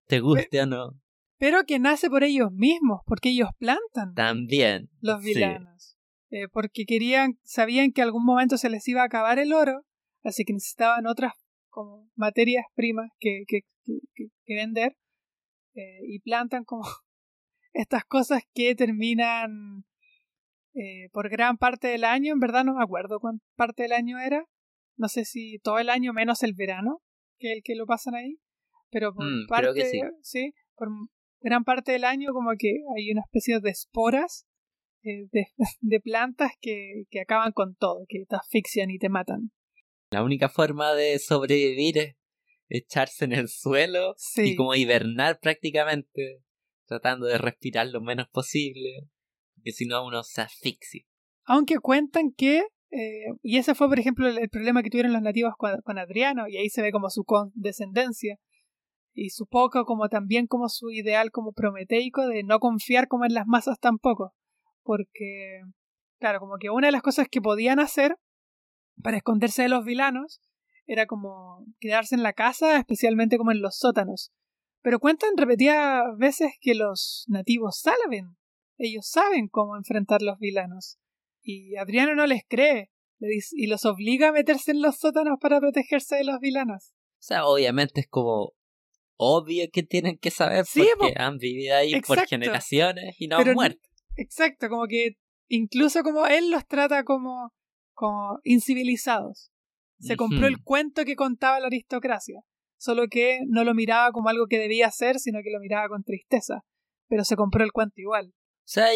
te guste o no. Pero que nace por ellos mismos, porque ellos plantan. También. Los vilanos. Eh, porque querían, sabían que algún momento se les iba a acabar el oro, así que necesitaban otras como materias primas que, que, que, vender. Eh, y plantan como estas cosas que terminan eh, por gran parte del año. En verdad no me acuerdo cuánta parte del año era. No sé si todo el año menos el verano, que el que lo pasan ahí pero por mm, parte, sí. por gran parte del año como que hay una especie de esporas eh, de, plantas que, que, acaban con todo, que te asfixian y te matan. La única forma de sobrevivir es echarse en el suelo y como hibernar prácticamente, tratando de respirar lo menos posible, porque si no uno se asfixia. Aunque cuentan que eh, y ese fue, por ejemplo, el, problema que tuvieron los nativos con, con, Adriano, y ahí se ve como su condescendencia, y su poco como también como su ideal como prometeico de no confiar como en las masas tampoco porque claro como que una de las cosas que podían hacer para esconderse de los vilanos era como quedarse en la casa especialmente como en los sótanos. Pero cuentan repetidas veces que los nativos saben ellos saben cómo enfrentar los vilanos. Y Adriano no les cree y los obliga a meterse en los sótanos para protegerse de los vilanos. O sea, obviamente es como obvio que tienen que saber porque han vivido ahí por generaciones y no han muerto. Exacto, como que incluso como él los trata como, como incivilizados. Se compró el cuento que contaba la aristocracia, solo que no lo miraba como algo que debía hacer, sino que lo miraba con tristeza, pero se compró el cuento igual. O sea,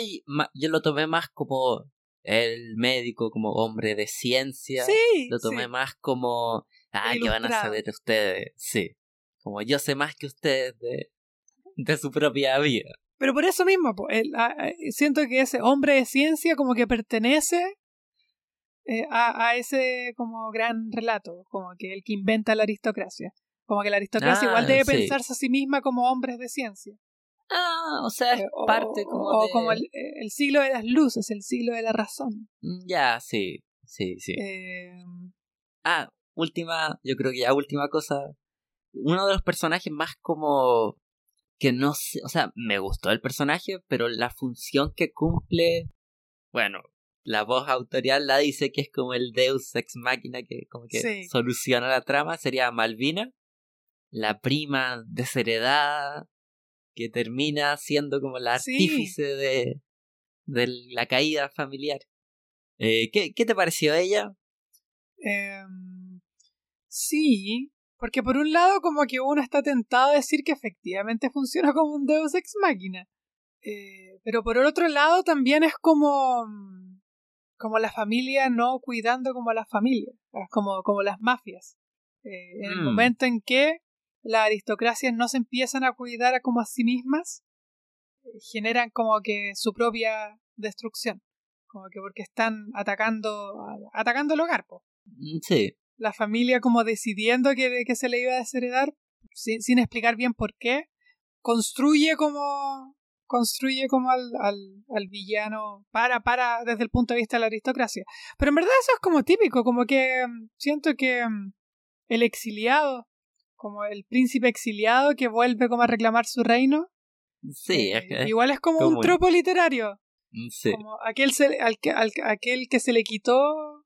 yo lo tomé más como el médico, como hombre de ciencia. Sí. Lo tomé más como, ah, que van a saber ustedes. Sí. Como yo sé más que ustedes de, de su propia vida. Pero por eso mismo, siento que ese hombre de ciencia como que pertenece eh, a, a, ese como gran relato, como que el que inventa la aristocracia. Como que la aristocracia igual ah, debe pensarse a sí misma como hombres de ciencia. Ah, o sea, es Eh, o- parte como o de... como el, el siglo de las luces, el siglo de la razón. Mm, Ya, sí, sí, sí. Eh, Ah, última, yo creo que ya última cosa. Uno de los personajes más como que no sé, o sea, me gustó el personaje, pero la función que cumple, bueno, la voz autorial la dice que es como el Deus ex máquina que como que Sí. soluciona la trama, sería Malvina, la prima desheredada que termina siendo como la Sí. artífice de, de la caída familiar. Eh, ¿qué, ¿Qué te pareció ella? Em, sí, porque por un lado como que uno está tentado a decir que efectivamente funciona como un Deus ex máquina. Eh, pero por el otro lado también es como mm, como la familia no cuidando como a la familia, como, como las mafias. Eh, en el Mm. momento en que las aristocracias no se empiezan a cuidar a como a sí mismas, eh, generan como que su propia destrucción. Como que porque están atacando, atacando el hogar, po Mm, Sí, la familia como decidiendo que, que se le iba a desheredar sin, sin explicar bien por qué construye como construye como al, al, al villano para para desde el punto de vista de la aristocracia pero en verdad eso es como típico como que mm, siento que mm, el exiliado como el príncipe exiliado que vuelve como a reclamar su reino sí, eh, es que- igual es como un tropo literario sí. como aquel, se- al- aquel que se le quitó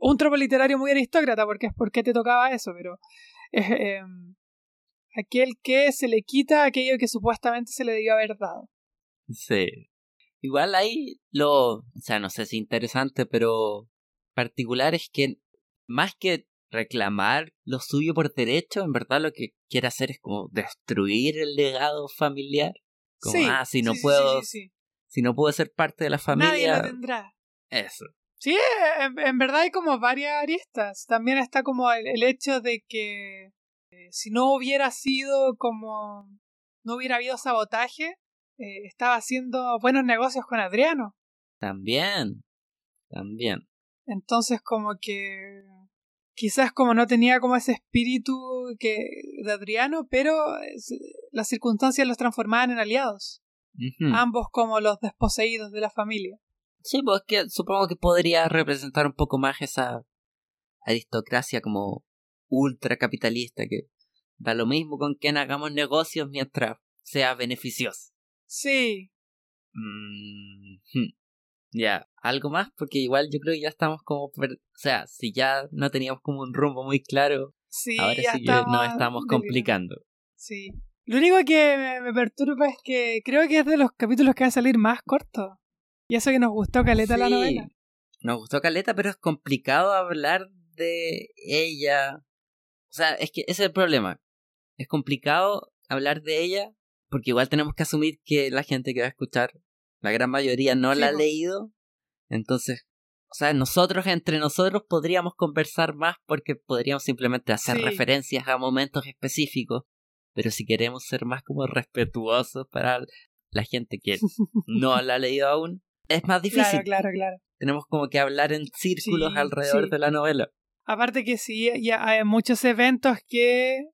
un tropo literario muy aristócrata, porque es porque te tocaba eso, pero es em, aquel que se le quita aquello que supuestamente se le debió haber dado. Sí. Igual ahí lo, o sea, no sé si interesante, pero particular es que más que reclamar lo suyo por derecho, en verdad lo que quiere hacer es como destruir el legado familiar. Como, sí, ah, si no sí, puedo, sí, si no puedo ser parte de la sí. Nadie familia, lo tendrá. eso. Sí, en, en verdad hay como varias aristas. También está como el, el hecho de que eh, si no hubiera sido como no hubiera habido sabotaje, eh, estaba haciendo buenos negocios con Adriano. También, también. Entonces como que quizás como no tenía como ese espíritu que de Adriano, pero es- las circunstancias los transformaban en aliados, ambos como los desposeídos de la familia. Sí, pues que supongo que podría representar un poco más esa aristocracia como ultracapitalista que da lo mismo con quien hagamos negocios mientras sea beneficioso. Sí, Mm, hmm. Ya, algo más porque igual yo creo que ya estamos como, per- o sea, si ya no teníamos como un rumbo muy claro, sí, ahora ya sí que nos estamos complicando. Sí. Lo único que me, me perturba es que creo que es de los capítulos que va a salir más corto. Y eso que nos gustó caleta la novela. Nos gustó Caleta, pero es complicado hablar de ella. O sea, es que ese es el problema. Es complicado hablar de ella porque igual tenemos que asumir que la gente que va a escuchar, la gran mayoría no Sí, la ha leído. Entonces, o sea, nosotros entre nosotros podríamos conversar más porque podríamos simplemente hacer Sí. referencias a momentos específicos. Pero si queremos ser más como respetuosos para la gente que no la ha leído aún, es más difícil Claro, claro, claro. tenemos como que hablar en círculos Sí, alrededor sí. de la novela. Aparte que sí, ya hay muchos eventos que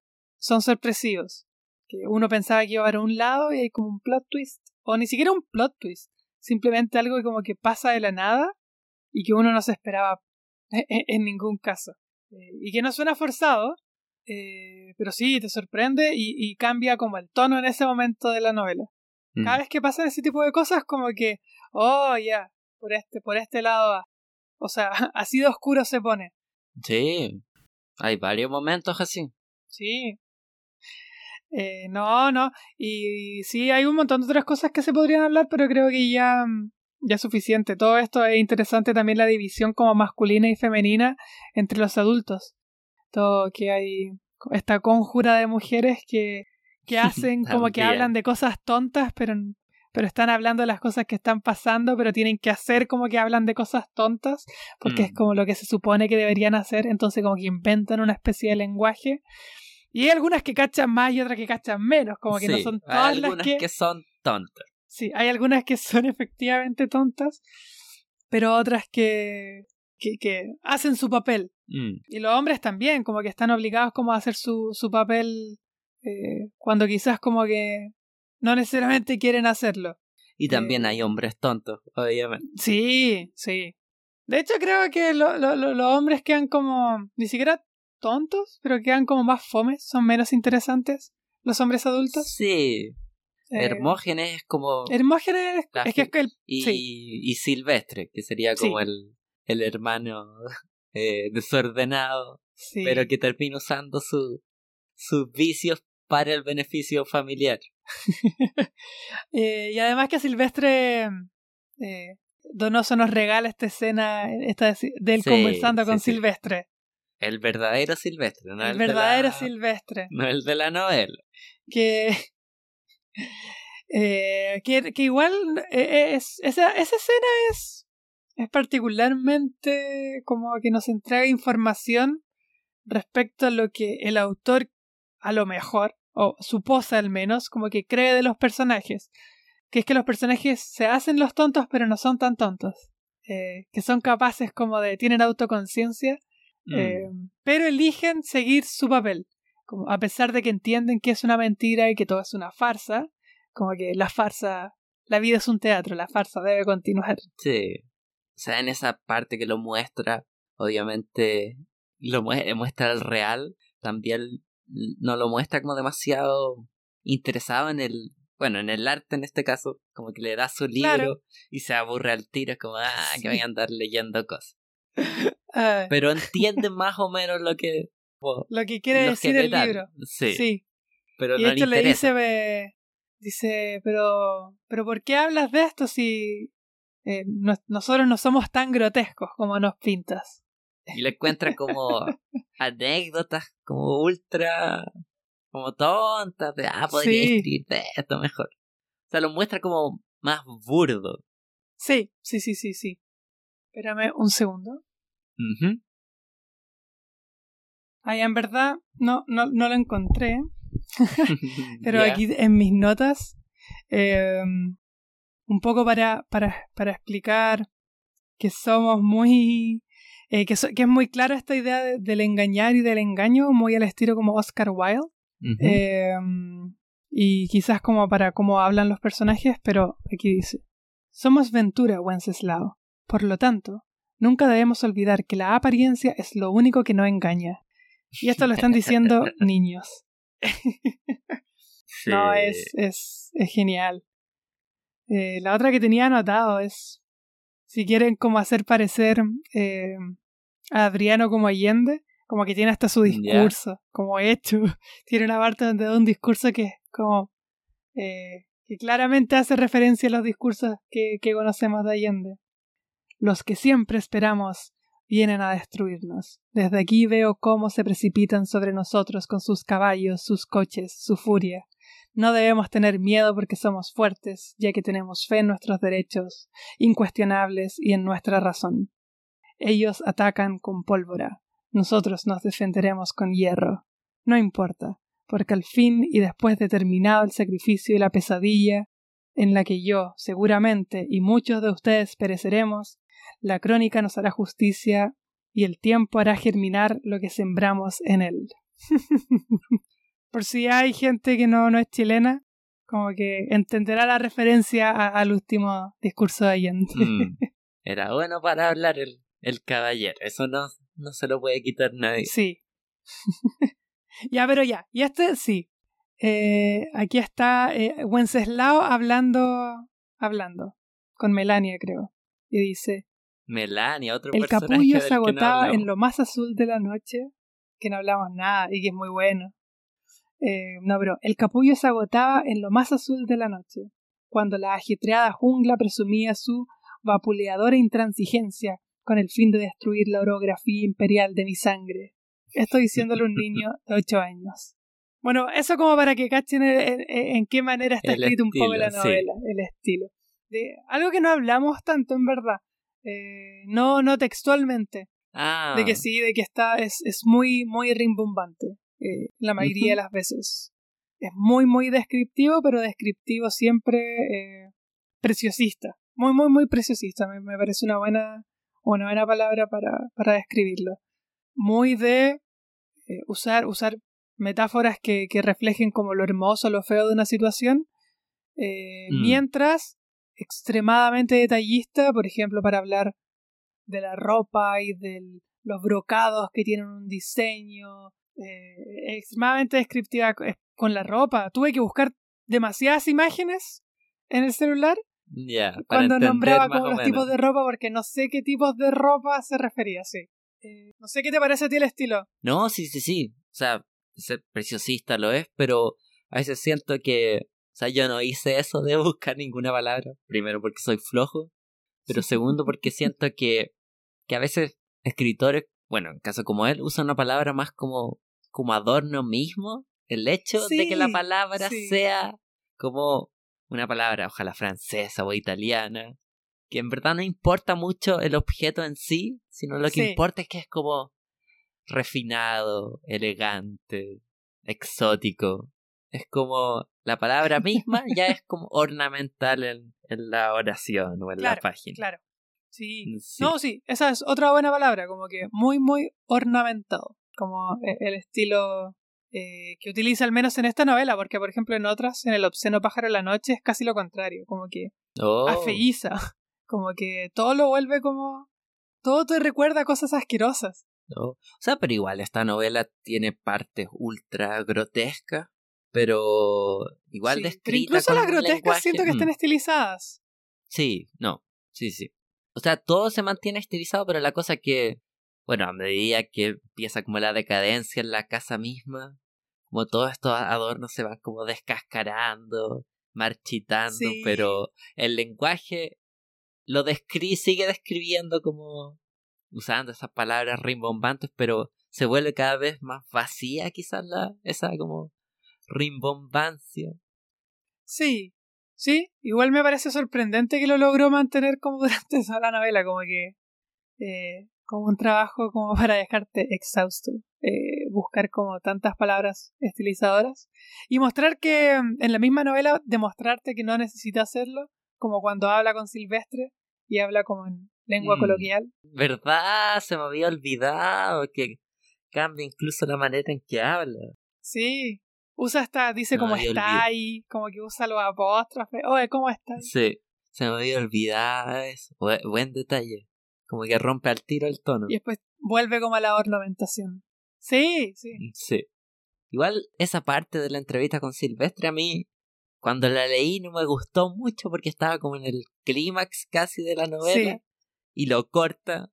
son sorpresivos. Que uno pensaba que iba a ir a un lado y hay como un plot twist. O ni siquiera un plot twist. Simplemente algo que como que pasa de la nada y que uno no se esperaba en, en- en ningún caso. Eh, y que no suena forzado, eh, pero sí, te sorprende y, y cambia como el tono en ese momento de la novela. Mm. Cada vez que pasan ese tipo de cosas, como que, oh, ya, por este, por este lado va. O sea, así de oscuro se pone. Sí, hay varios momentos así. Sí. Eh, no, no. Y sí, hay un montón de otras cosas que se podrían hablar, pero creo que ya, mm, ya es suficiente. Todo esto es interesante también la división como masculina y femenina entre los adultos. Todo que hay esta conjura de mujeres que, que hacen como que hablan de cosas tontas, pero, pero están hablando de las cosas que están pasando, pero tienen que hacer como que hablan de cosas tontas, porque es Mm. como lo que se supone que deberían hacer, entonces como que inventan una especie de lenguaje. Y hay algunas que cachan más y otras que cachan menos, como que no son hay todas las algunas que... que son tontas. Sí, hay algunas que son efectivamente tontas, pero otras que, que, que hacen su papel. Mm, Y los hombres también, como que están obligados como a hacer su, su papel eh, cuando quizás como que no necesariamente quieren hacerlo. Y también Eh, hay hombres tontos, obviamente. Sí, sí. De hecho, creo que lo- lo- lo- los hombres quedan como. ni siquiera tontos, pero quedan como más fomes, son menos interesantes. Los hombres adultos. Sí, Eh, Hermógenes es como... Hermógenes es que es el. y, sí. y Silvestre, que sería como Sí. el, el hermano eh, desordenado, Sí. pero que termina usando su, sus vicios para el beneficio familiar. Eh, y además que Silvestre eh, Donoso nos regala esta escena esta de, él Sí, conversando con sí. Silvestre. El verdadero Silvestre, no el, el de verdadero la- Silvestre. No el de la novela. Que, eh, que, que igual es, esa, esa escena es, es particularmente como que nos entrega información respecto a lo que el autor a lo mejor, o su posa al menos, como que cree de los personajes. Que es que los personajes se hacen los tontos pero no son tan tontos. Eh, que son capaces como de, tienen autoconciencia, Mm. eh, pero eligen seguir su papel. Como a pesar de que entienden que es una mentira y que todo es una farsa, como que la farsa, la vida es un teatro, la farsa debe continuar. Sí. O sea, en esa parte que lo muestra, obviamente lo mue- muestra el real, también no lo muestra como demasiado interesado en el, bueno, en el arte en este caso, como que le da su libro Claro. y se aburre al tiro, es como, ah, que voy a andar leyendo cosas. Ah, Pero entiende más o menos lo que... lo que quiere decir el libro. Sí, Sí. pero Y no hecho le dice, ve- dice, pero, pero ¿por qué hablas de esto si eh, no- nosotros no somos tan grotescos como nos pintas? Y le encuentra como anécdotas como ultra como tontas de ah podría Sí. escribir de esto mejor o sea lo muestra como más burdo Sí, sí, sí, sí, sí. Espérame un segundo. Ujú. Ay, en verdad no, no, no lo encontré. Pero aquí en mis notas, eh, un poco para, para, para explicar que somos muy... eh, que, so- que es muy clara esta idea de- del engañar y del engaño, muy al estilo como Oscar Wilde. Eh, y quizás como para cómo hablan los personajes, pero aquí dice, somos Ventura, Wenceslao. Por lo tanto, nunca debemos olvidar que la apariencia es lo único que no engaña. Y esto lo están diciendo niños. Sí. No, es, es, es genial. Eh, la otra que tenía anotado es, si quieren como hacer parecer eh, a Adriano como Allende, como que tiene hasta su discurso, como hecho. Tiene una parte donde da un discurso que es como... eh, que claramente hace referencia a los discursos que, que conocemos de Allende. Los que siempre esperamos vienen a destruirnos. Desde aquí veo cómo se precipitan sobre nosotros con sus caballos, sus coches, su furia. No debemos tener miedo porque somos fuertes, ya que tenemos fe en nuestros derechos, incuestionables y en nuestra razón. Ellos atacan con pólvora, nosotros nos defenderemos con hierro. No importa, porque al fin y después de terminado el sacrificio y la pesadilla, en la que yo, seguramente, y muchos de ustedes pereceremos, la crónica nos hará justicia y el tiempo hará germinar lo que sembramos en él. Por si hay gente que no, no es chilena, como que entenderá la referencia a- al último discurso de Allende. Mm. Era bueno para hablar el, el caballero. Eso no, no se lo puede quitar nadie. Sí. ya, pero ya. Y este sí. Eh, aquí está eh, Wenceslao hablando, hablando, con Melania, creo. Y dice, Melania, otro el personaje capullo del se no agotaba en lo más azul de la noche, que no hablamos nada y que es muy bueno. Eh, no, pero el capullo se agotaba en lo más azul de la noche, cuando la ajetreada jungla presumía su vapuleadora intransigencia con el fin de destruir la orografía imperial de mi sangre. Estoy diciéndole a un niño de ocho años. Bueno, eso como para que cachen en, en- en qué manera está El escrito un poco la sí. novela, el estilo. De, algo que no hablamos tanto, en verdad. Eh, no, no textualmente. Ah, De que sí, de que está, es, es muy, muy rimbombante. Eh, la mayoría de las veces. Es muy, muy descriptivo, pero descriptivo siempre eh, preciosista. Muy, muy, muy preciosista. Me, me parece una buena, una buena palabra para, para describirlo. Muy de eh, usar, usar metáforas que, que reflejen como lo hermoso, lo feo de una situación, Mm. Mientras, extremadamente detallista, por ejemplo, para hablar de la ropa y de los brocados que tienen un diseño, eh, extremadamente descriptiva co- con la ropa. Tuve que buscar demasiadas imágenes en el celular cuando nombraba como los tipos de ropa porque no sé qué tipos de ropa se refería, sí. Eh, no sé qué te parece a ti el estilo. No, sí, sí, sí. O sea, ser preciosista lo es, pero a veces siento que. O sea, yo no hice eso de buscar ninguna palabra. Primero porque soy flojo. Pero segundo porque siento que, que a veces escritores, bueno, en caso como él, usan una palabra más como, como adorno mismo. El hecho de que la palabra sí. sea como una palabra, ojalá francesa o italiana, que en verdad no importa mucho el objeto en sí, sino lo que Sí. importa es que es como refinado, elegante, exótico. Es como la palabra misma ya es como ornamental en, en la oración o en la página. Claro. Sí. Sí. No, sí, esa es otra buena palabra, como que muy, muy ornamentado. Como e- el estilo eh, que utiliza al menos en esta novela, porque por ejemplo en otras, en El obsceno pájaro de la noche, es casi lo contrario, como que Oh, afeiza, como que todo lo vuelve como... Todo te recuerda a cosas asquerosas. no. O sea, pero igual esta novela tiene partes ultra grotescas, pero igual Sí, pero incluso con las grotescas lenguaje- siento que Mm. están estilizadas. Sí, no, sí, sí. O sea, todo se mantiene estilizado, pero la cosa que, bueno, a medida que empieza como la decadencia en la casa misma, como todos estos adornos se van como descascarando, marchitando, Sí. pero el lenguaje lo descri sigue describiendo como usando esas palabras rimbombantes, pero se vuelve cada vez más vacía quizás la, esa como rimbombancia. Sí, sí, igual me parece sorprendente que lo logró mantener como durante toda la novela, como que eh, como un trabajo como para dejarte exhausto, eh, buscar como tantas palabras estilizadoras y mostrar que mm, en la misma novela demostrarte que no necesita hacerlo, como cuando habla con Silvestre y habla como en lengua Mm. coloquial. ¿Verdad? Se me había olvidado que cambia incluso la manera en que habla. Sí, usa hasta, dice No, como está ahí, como que usa los apóstrofes, oye, ¿cómo está? Sí, se me había olvidado eso. Buen, buen detalle. Como que rompe al tiro el tono. Y después vuelve como a la ornamentación. Sí, sí. Sí. Igual esa parte de la entrevista con Silvestre a mí, cuando la leí no me gustó mucho porque estaba como en el clímax casi de la novela. Sí. Y lo corta.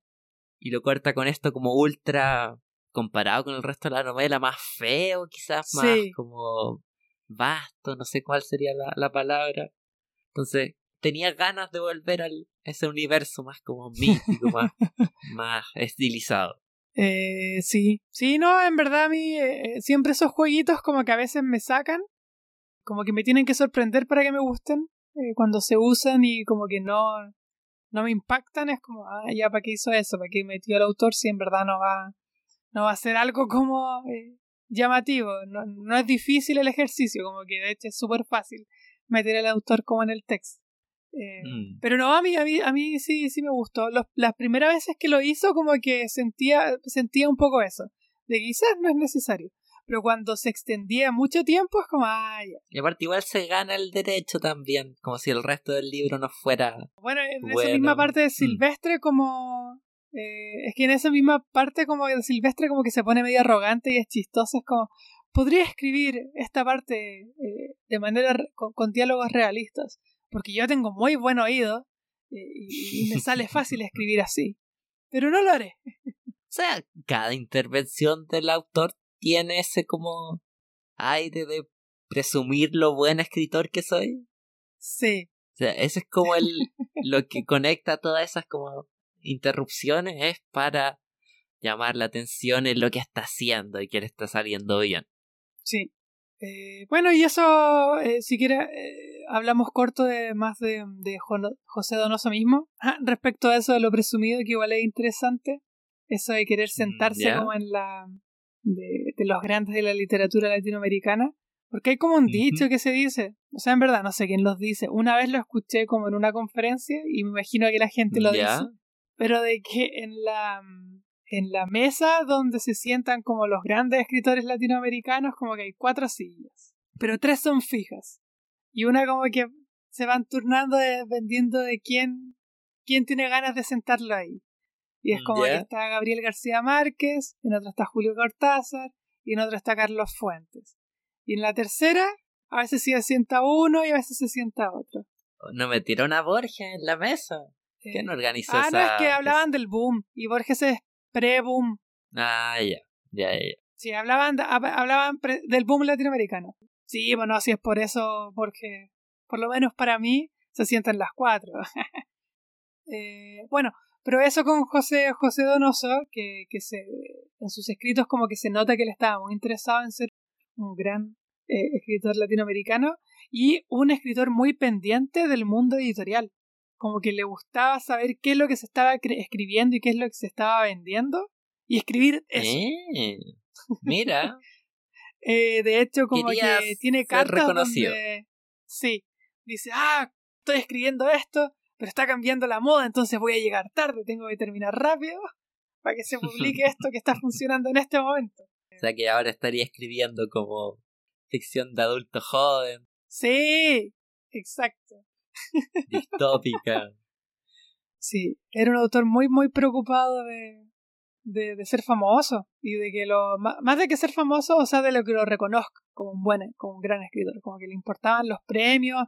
Y lo corta con esto como ultra comparado con el resto de la novela, más feo, quizás más Sí. como vasto, no sé cuál sería la, la palabra. Entonces, tenía ganas de volver a ese universo más como mítico, más, más estilizado. Eh, sí, sí, no, en verdad a mí eh, siempre esos jueguitos como que a veces me sacan, como que me tienen que sorprender para que me gusten, eh, cuando se usan y como que no, no me impactan, es como, ah, ya, ¿para qué hizo eso? ¿Para qué metió el autor si en verdad no va, no va a ser algo como eh, llamativo? No, no es difícil el ejercicio, como que de hecho es súper fácil meter al autor como en el texto. Eh, Mm. pero no, a mí, a mí, a mí sí, sí me gustó. Los- las primeras veces que lo hizo, como que sentía, sentía un poco eso. De quizás no es necesario. Pero cuando se extendía mucho tiempo, es como. Y aparte igual se gana el derecho también, como si el resto del libro no fuera... Bueno, en esa misma parte de mm. Silvestre, como. eh, es que en esa misma parte, como de Silvestre, como que se pone medio arrogante y es chistoso. Es como, podría escribir esta parte eh, de manera. con diálogos realistas. Porque yo tengo muy buen oído eh, y, y me sale fácil escribir así. Pero no lo haré. O sea, cada intervención del autor tiene ese como aire de presumir lo buen escritor que soy. Sí, O sea, ese es como el lo que conecta todas esas como interrupciones es para llamar la atención en lo que está haciendo y que le está saliendo bien. sí. Eh, bueno, y eso, eh, si quiere, eh, hablamos corto de más de, de Jo- José Donoso mismo. Ah, respecto a eso de lo presumido, que igual es interesante. Eso de querer sentarse ya. como en la. De, de los grandes de la literatura latinoamericana. Porque hay como un dicho que se dice. O sea, en verdad, no sé quién los dice. Una vez lo escuché como en una conferencia y me imagino que la gente lo dice. Pero de que en la. En la mesa donde se sientan como los grandes escritores latinoamericanos, como que hay cuatro sillas. Pero tres son fijas. Y una como que se van turnando dependiendo de quién, quién tiene ganas de sentarlo ahí. Y es como que está Gabriel García Márquez, en otra está Julio Cortázar, y en otra está Carlos Fuentes. Y en la tercera, a veces se sienta uno y a veces se sienta otro. ¿No metieron a Borges en la mesa? ¿Quién organizó ah, esa? no, es que hablaban del boom, y Borges es pre-boom. Ah, ya, ya, ya. Sí, hablaban, hablaban del boom latinoamericano. Sí, bueno, así es por eso, porque por lo menos para mí se sientan las cuatro. eh, bueno, pero eso con José, José Donoso, que, que se, en sus escritos como que se nota que él estaba muy interesado en ser un gran eh, escritor latinoamericano y un escritor muy pendiente del mundo editorial. Como que le gustaba saber qué es lo que se estaba escribiendo y qué es lo que se estaba vendiendo y escribir eso. Eh, mira. eh, de hecho, como que tiene cartas donde... Sí, dice, ah, estoy escribiendo esto, pero está cambiando la moda, entonces voy a llegar tarde, tengo que terminar rápido para que se publique esto que está funcionando en este momento. O sea que ahora estaría escribiendo como ficción de adulto joven. Sí, exacto. Distópica. Sí, era un autor muy, muy preocupado de, de, ser famoso y de que lo más de que ser famoso, o sea, de lo que lo reconozca como un buen, como un gran escritor, como que le importaban los premios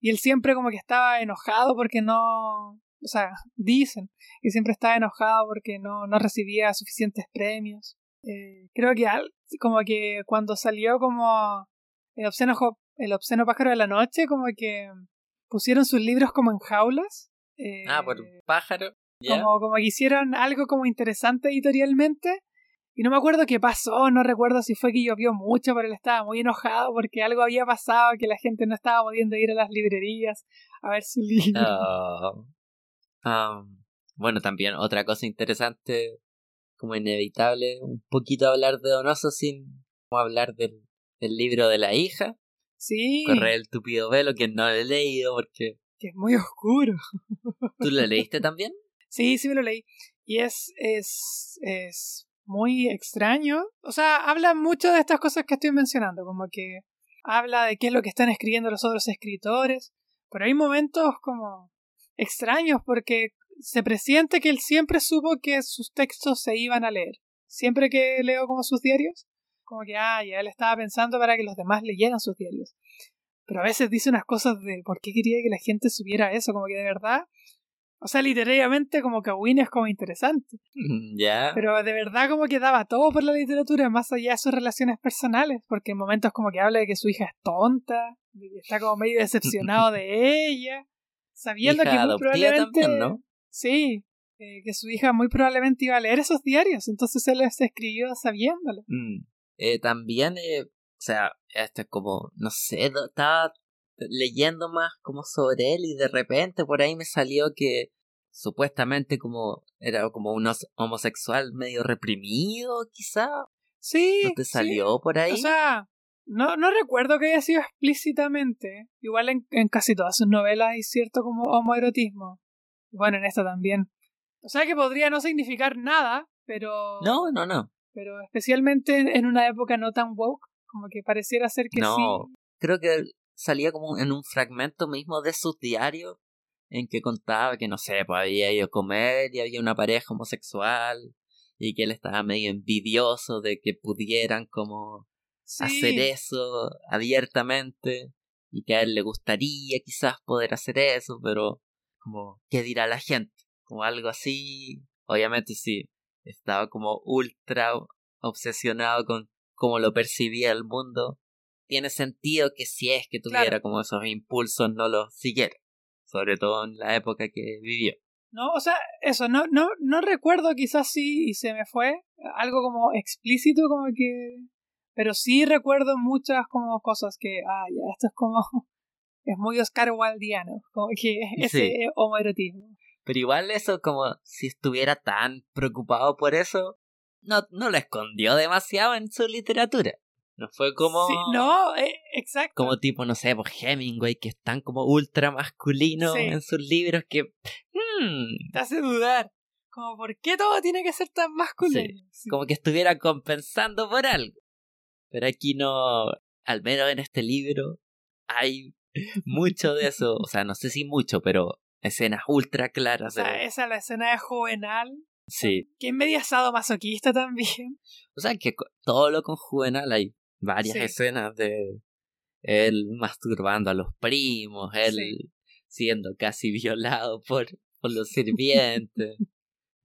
y él siempre como que estaba enojado porque no, o sea, dicen que siempre estaba enojado porque no, no recibía suficientes premios. Eh, creo que como que cuando salió como el obsceno, el obsceno pájaro de la noche, como que pusieron sus libros como en jaulas. ah, por un pájaro. Como, como que hicieron algo como interesante editorialmente. Y no me acuerdo qué pasó, no recuerdo si fue que llovió mucho, pero él estaba muy enojado porque algo había pasado, que la gente no estaba pudiendo ir a las librerías a ver su libro. Oh. bueno, también otra cosa interesante, como inevitable, un poquito hablar de Donoso sin hablar del, del libro de la hija. Sí. Correr el tupido velo, que no lo he leído porque... Que es muy oscuro. ¿Tú lo leíste también? Sí, sí me lo leí. Y es, es, es muy extraño. O sea, habla mucho de estas cosas que estoy mencionando, como que habla de qué es lo que están escribiendo los otros escritores, pero hay momentos como extraños porque se presiente que él siempre supo que sus textos se iban a leer. Siempre que leo como sus diarios, como que, ah, ya él estaba pensando para que los demás leyeran sus diarios. Pero a veces dice unas cosas de por qué quería que la gente supiera eso, como que de verdad o sea, literariamente como que Win es como interesante. Mm, ya. Pero de verdad como que daba todo por la literatura, más allá de sus relaciones personales, porque en momentos como que habla de que su hija es tonta, de que está como medio decepcionado de ella, sabiendo que muy probablemente... ¿no? Sí, eh, que su hija muy probablemente iba a leer esos diarios, entonces él se escribió sabiéndolo. Mm. Eh, también, eh, o sea, este como, no sé, estaba leyendo más como sobre él y de repente por ahí me salió que supuestamente como era como un homosexual medio reprimido, quizá. Sí. ¿No te salió por ahí? O sea, no, no recuerdo que haya sido explícitamente. Igual en, en casi todas sus novelas hay cierto como homoerotismo. Bueno, en esta también. O sea que podría no significar nada, pero... No, no, no. Pero especialmente en una época no tan woke, como que pareciera ser que no, sí. Creo que salía como en un fragmento mismo de sus diarios en que contaba que no sé, pues había ido a comer y había una pareja homosexual y que él estaba medio envidioso de que pudieran como hacer eso abiertamente y que a él le gustaría quizás poder hacer eso, pero como qué dirá la gente, como algo así, obviamente sí, estaba como ultra obsesionado con cómo lo percibía el mundo tiene sentido que si es que tuviera como esos impulsos no los siguiera, sobre todo en la época que vivió. No, o sea, eso, no, no, no recuerdo quizás sí y se me fue, algo como explícito como que... Pero sí recuerdo muchas como cosas que, ah, ya, esto es como... Es muy Oscar Wildiano, como que ese homoerotismo. Pero igual eso como si estuviera tan preocupado por eso, no, no lo escondió demasiado en su literatura. No fue como. no, eh, exacto. Como tipo, no sé, pues Hemingway, que están como ultra masculinos en sus libros que. Hmm, Te hace dudar. Como, ¿por qué todo tiene que ser tan masculino? Como que estuviera compensando por algo. Pero aquí no. Al menos en este libro hay mucho de eso, o sea, no sé si mucho, pero escenas ultra claras. O sea, esa es la escena de Juvenal. Sí. Que es media masoquista también. O sea, que todo lo con Juvenal hay varias escenas de él masturbando a los primos, él siendo casi violado por, por los sirvientes.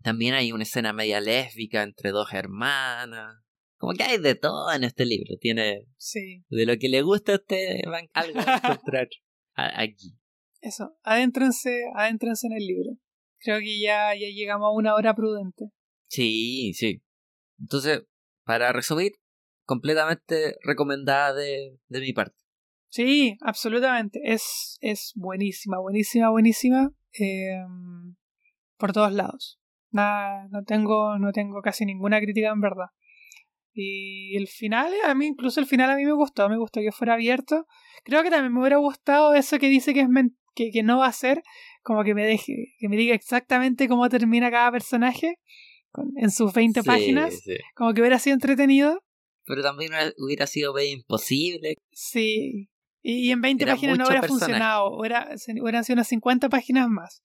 También hay una escena media lésbica entre dos hermanas. Como que hay de todo en este libro. Tiene. Sí. De lo que le gusta a usted, van algo a encontrar aquí. Eso, adéntrense, adéntrense en el libro. Creo que ya, ya llegamos a una hora prudente. Sí, sí. Entonces, para resumir, completamente recomendada de, de mi parte. Sí, absolutamente. Es, es buenísima, buenísima, buenísima. Em, por todos lados. Nada, no tengo, no tengo casi ninguna crítica en verdad. Y el final, a mí, incluso el final a mí me gustó, me gustó que fuera abierto. Creo que también me hubiera gustado eso que dice que es que, que no va a ser, como que me deje, que me diga exactamente cómo termina cada personaje en sus 20 páginas. Como que hubiera sido entretenido. Pero también hubiera sido imposible. Sí. Y, en 20 páginas no hubiera funcionado. Hubiera, hubieran sido unas 50 páginas más.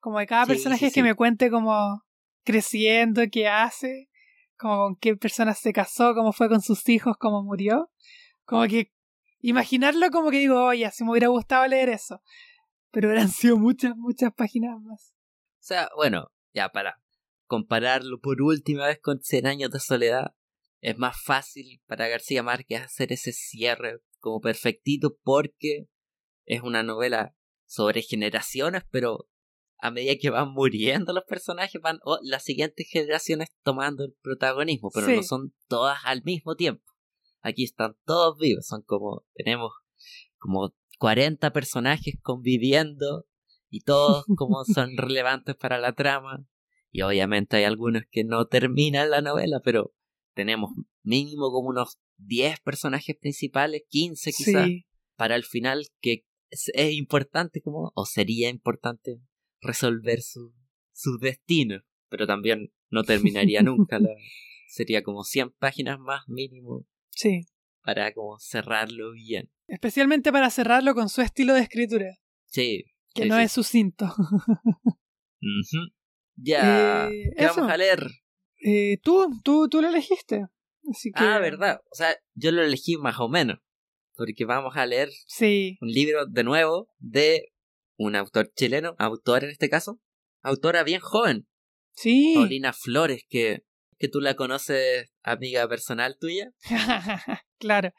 Como de cada personaje que me cuente como creciendo, qué hace como con qué persona se casó, cómo fue con sus hijos, cómo murió. Como que imaginarlo como que digo, oye, si me hubiera gustado leer eso. Pero hubieran sido muchas, muchas páginas más. O sea, bueno, ya para compararlo por última vez con Cien años de soledad, es más fácil para García Márquez hacer ese cierre como perfectito porque es una novela sobre generaciones, pero a medida que van muriendo los personajes, van las siguientes generaciones tomando el protagonismo, pero no son todas al mismo tiempo. Aquí están todos vivos, son como, tenemos como 40 personajes conviviendo y todos como son relevantes para la trama. Y obviamente hay algunos que no terminan la novela, pero tenemos mínimo como unos 10 personajes principales, 15 quizás, para el final que es, es importante como, o sería importante resolver su, su destino, pero también no terminaría nunca. La, sería como 100 páginas más mínimo. Sí. Para como cerrarlo bien. Especialmente para cerrarlo con su estilo de escritura. Sí. Que no es sucinto. Ya. Eh, ¿Qué vamos a leer? Eh, tú, tú, tú lo elegiste. Así que... Ah, verdad. O sea, yo lo elegí más o menos. Porque vamos a leer sí. un libro de nuevo de un autor chileno, autor en este caso, autora bien joven. Sí. Paulina Flores, que, que tú la conoces, amiga personal tuya. claro.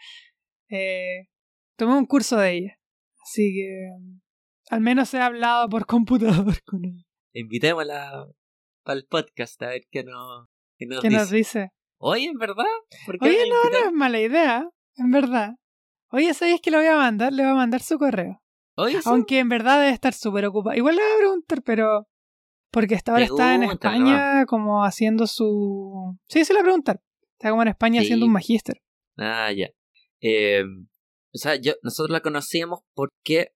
Eh, tomé un curso de ella. Así que al menos he hablado por computador con ella. Invitémosla al podcast a ver qué, no, qué nos, ¿Qué dice? nos dice. Oye, ¿en verdad? Oye, no, no es mala idea, en verdad. Oye, ¿sabes que le voy a mandar? Le voy a mandar su correo. Aunque en verdad debe estar súper ocupada. Igual le voy a preguntar, pero. Porque hasta ahora está en España como haciendo su. Sí, se le voy a preguntar. Está como en España haciendo un magíster. Ah, ya. Eh, o sea, yo, nosotros la conocíamos porque.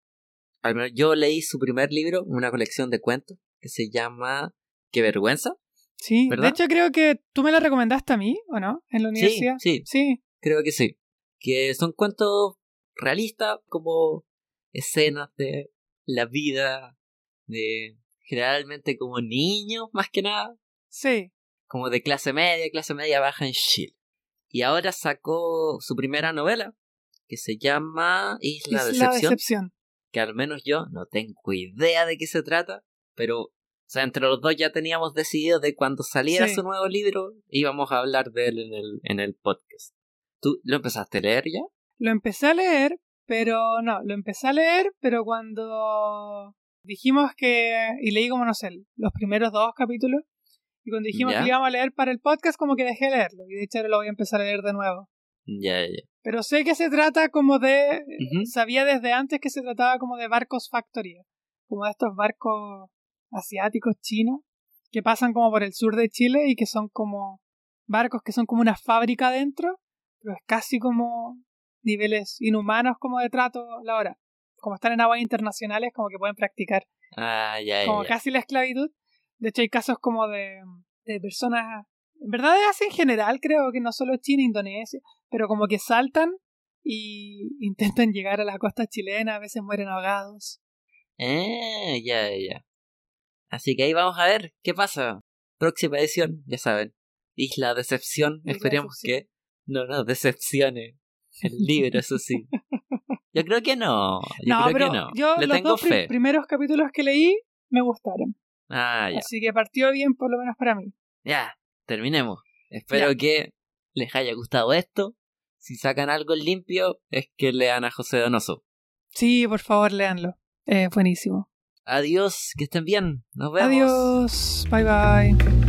Al menos yo leí su primer libro, una colección de cuentos, que se llama Qué vergüenza. Sí, de hecho creo que tú me la recomendaste a mí, ¿o no? En la universidad. Sí, sí. Sí. Creo que sí. Que son cuentos realistas, como escenas de la vida de generalmente como niños, más que nada. Sí. Como de clase media, clase media baja en Chile. Y ahora sacó su primera novela, que se llama Isla, Isla Decepción, Que al menos yo no tengo idea de qué se trata, pero, o sea, entre los dos ya teníamos decidido de cuando saliera su nuevo libro íbamos a hablar de él en el, en el podcast. ¿Tú lo empezaste a leer ya? Lo empecé a leer, pero no, lo empecé a leer, pero cuando dijimos que, y leí como no sé, los primeros dos capítulos, y cuando dijimos que íbamos a leer para el podcast, como que dejé de leerlo, y de hecho ahora lo voy a empezar a leer de nuevo. Ya, ya. Pero sé que se trata como de, sabía desde antes que se trataba como de barcos factoría, como de estos barcos asiáticos chinos, que pasan como por el sur de Chile y que son como barcos que son como una fábrica adentro, pero es casi como niveles inhumanos como de trato la hora. Como están en aguas internacionales, como que pueden practicar ah, como casi la esclavitud. De hecho, hay casos como de, de personas, en verdad es así en general, creo que no solo China, Indonesia, pero como que saltan y intentan llegar a la costa chilena, a veces mueren ahogados. Eh, ya, ya. Así que ahí vamos a ver qué pasa. Próxima edición, ya saben. Isla Decepción. Isla Esperemos Decepción. que no nos decepcione el libro, eso sí. Yo creo que no. Yo no, creo pero que no. yo Le los tengo dos fe. primeros capítulos que leí me gustaron. Ah, ya. Así que partió bien, por lo menos para mí. Ya, terminemos. Espero que les haya gustado esto. Si sacan algo limpio, es que lean a José Donoso. Sí, por favor, léanlo. Es buenísimo. Adiós, que estén bien. Nos vemos. Adiós. Bye bye.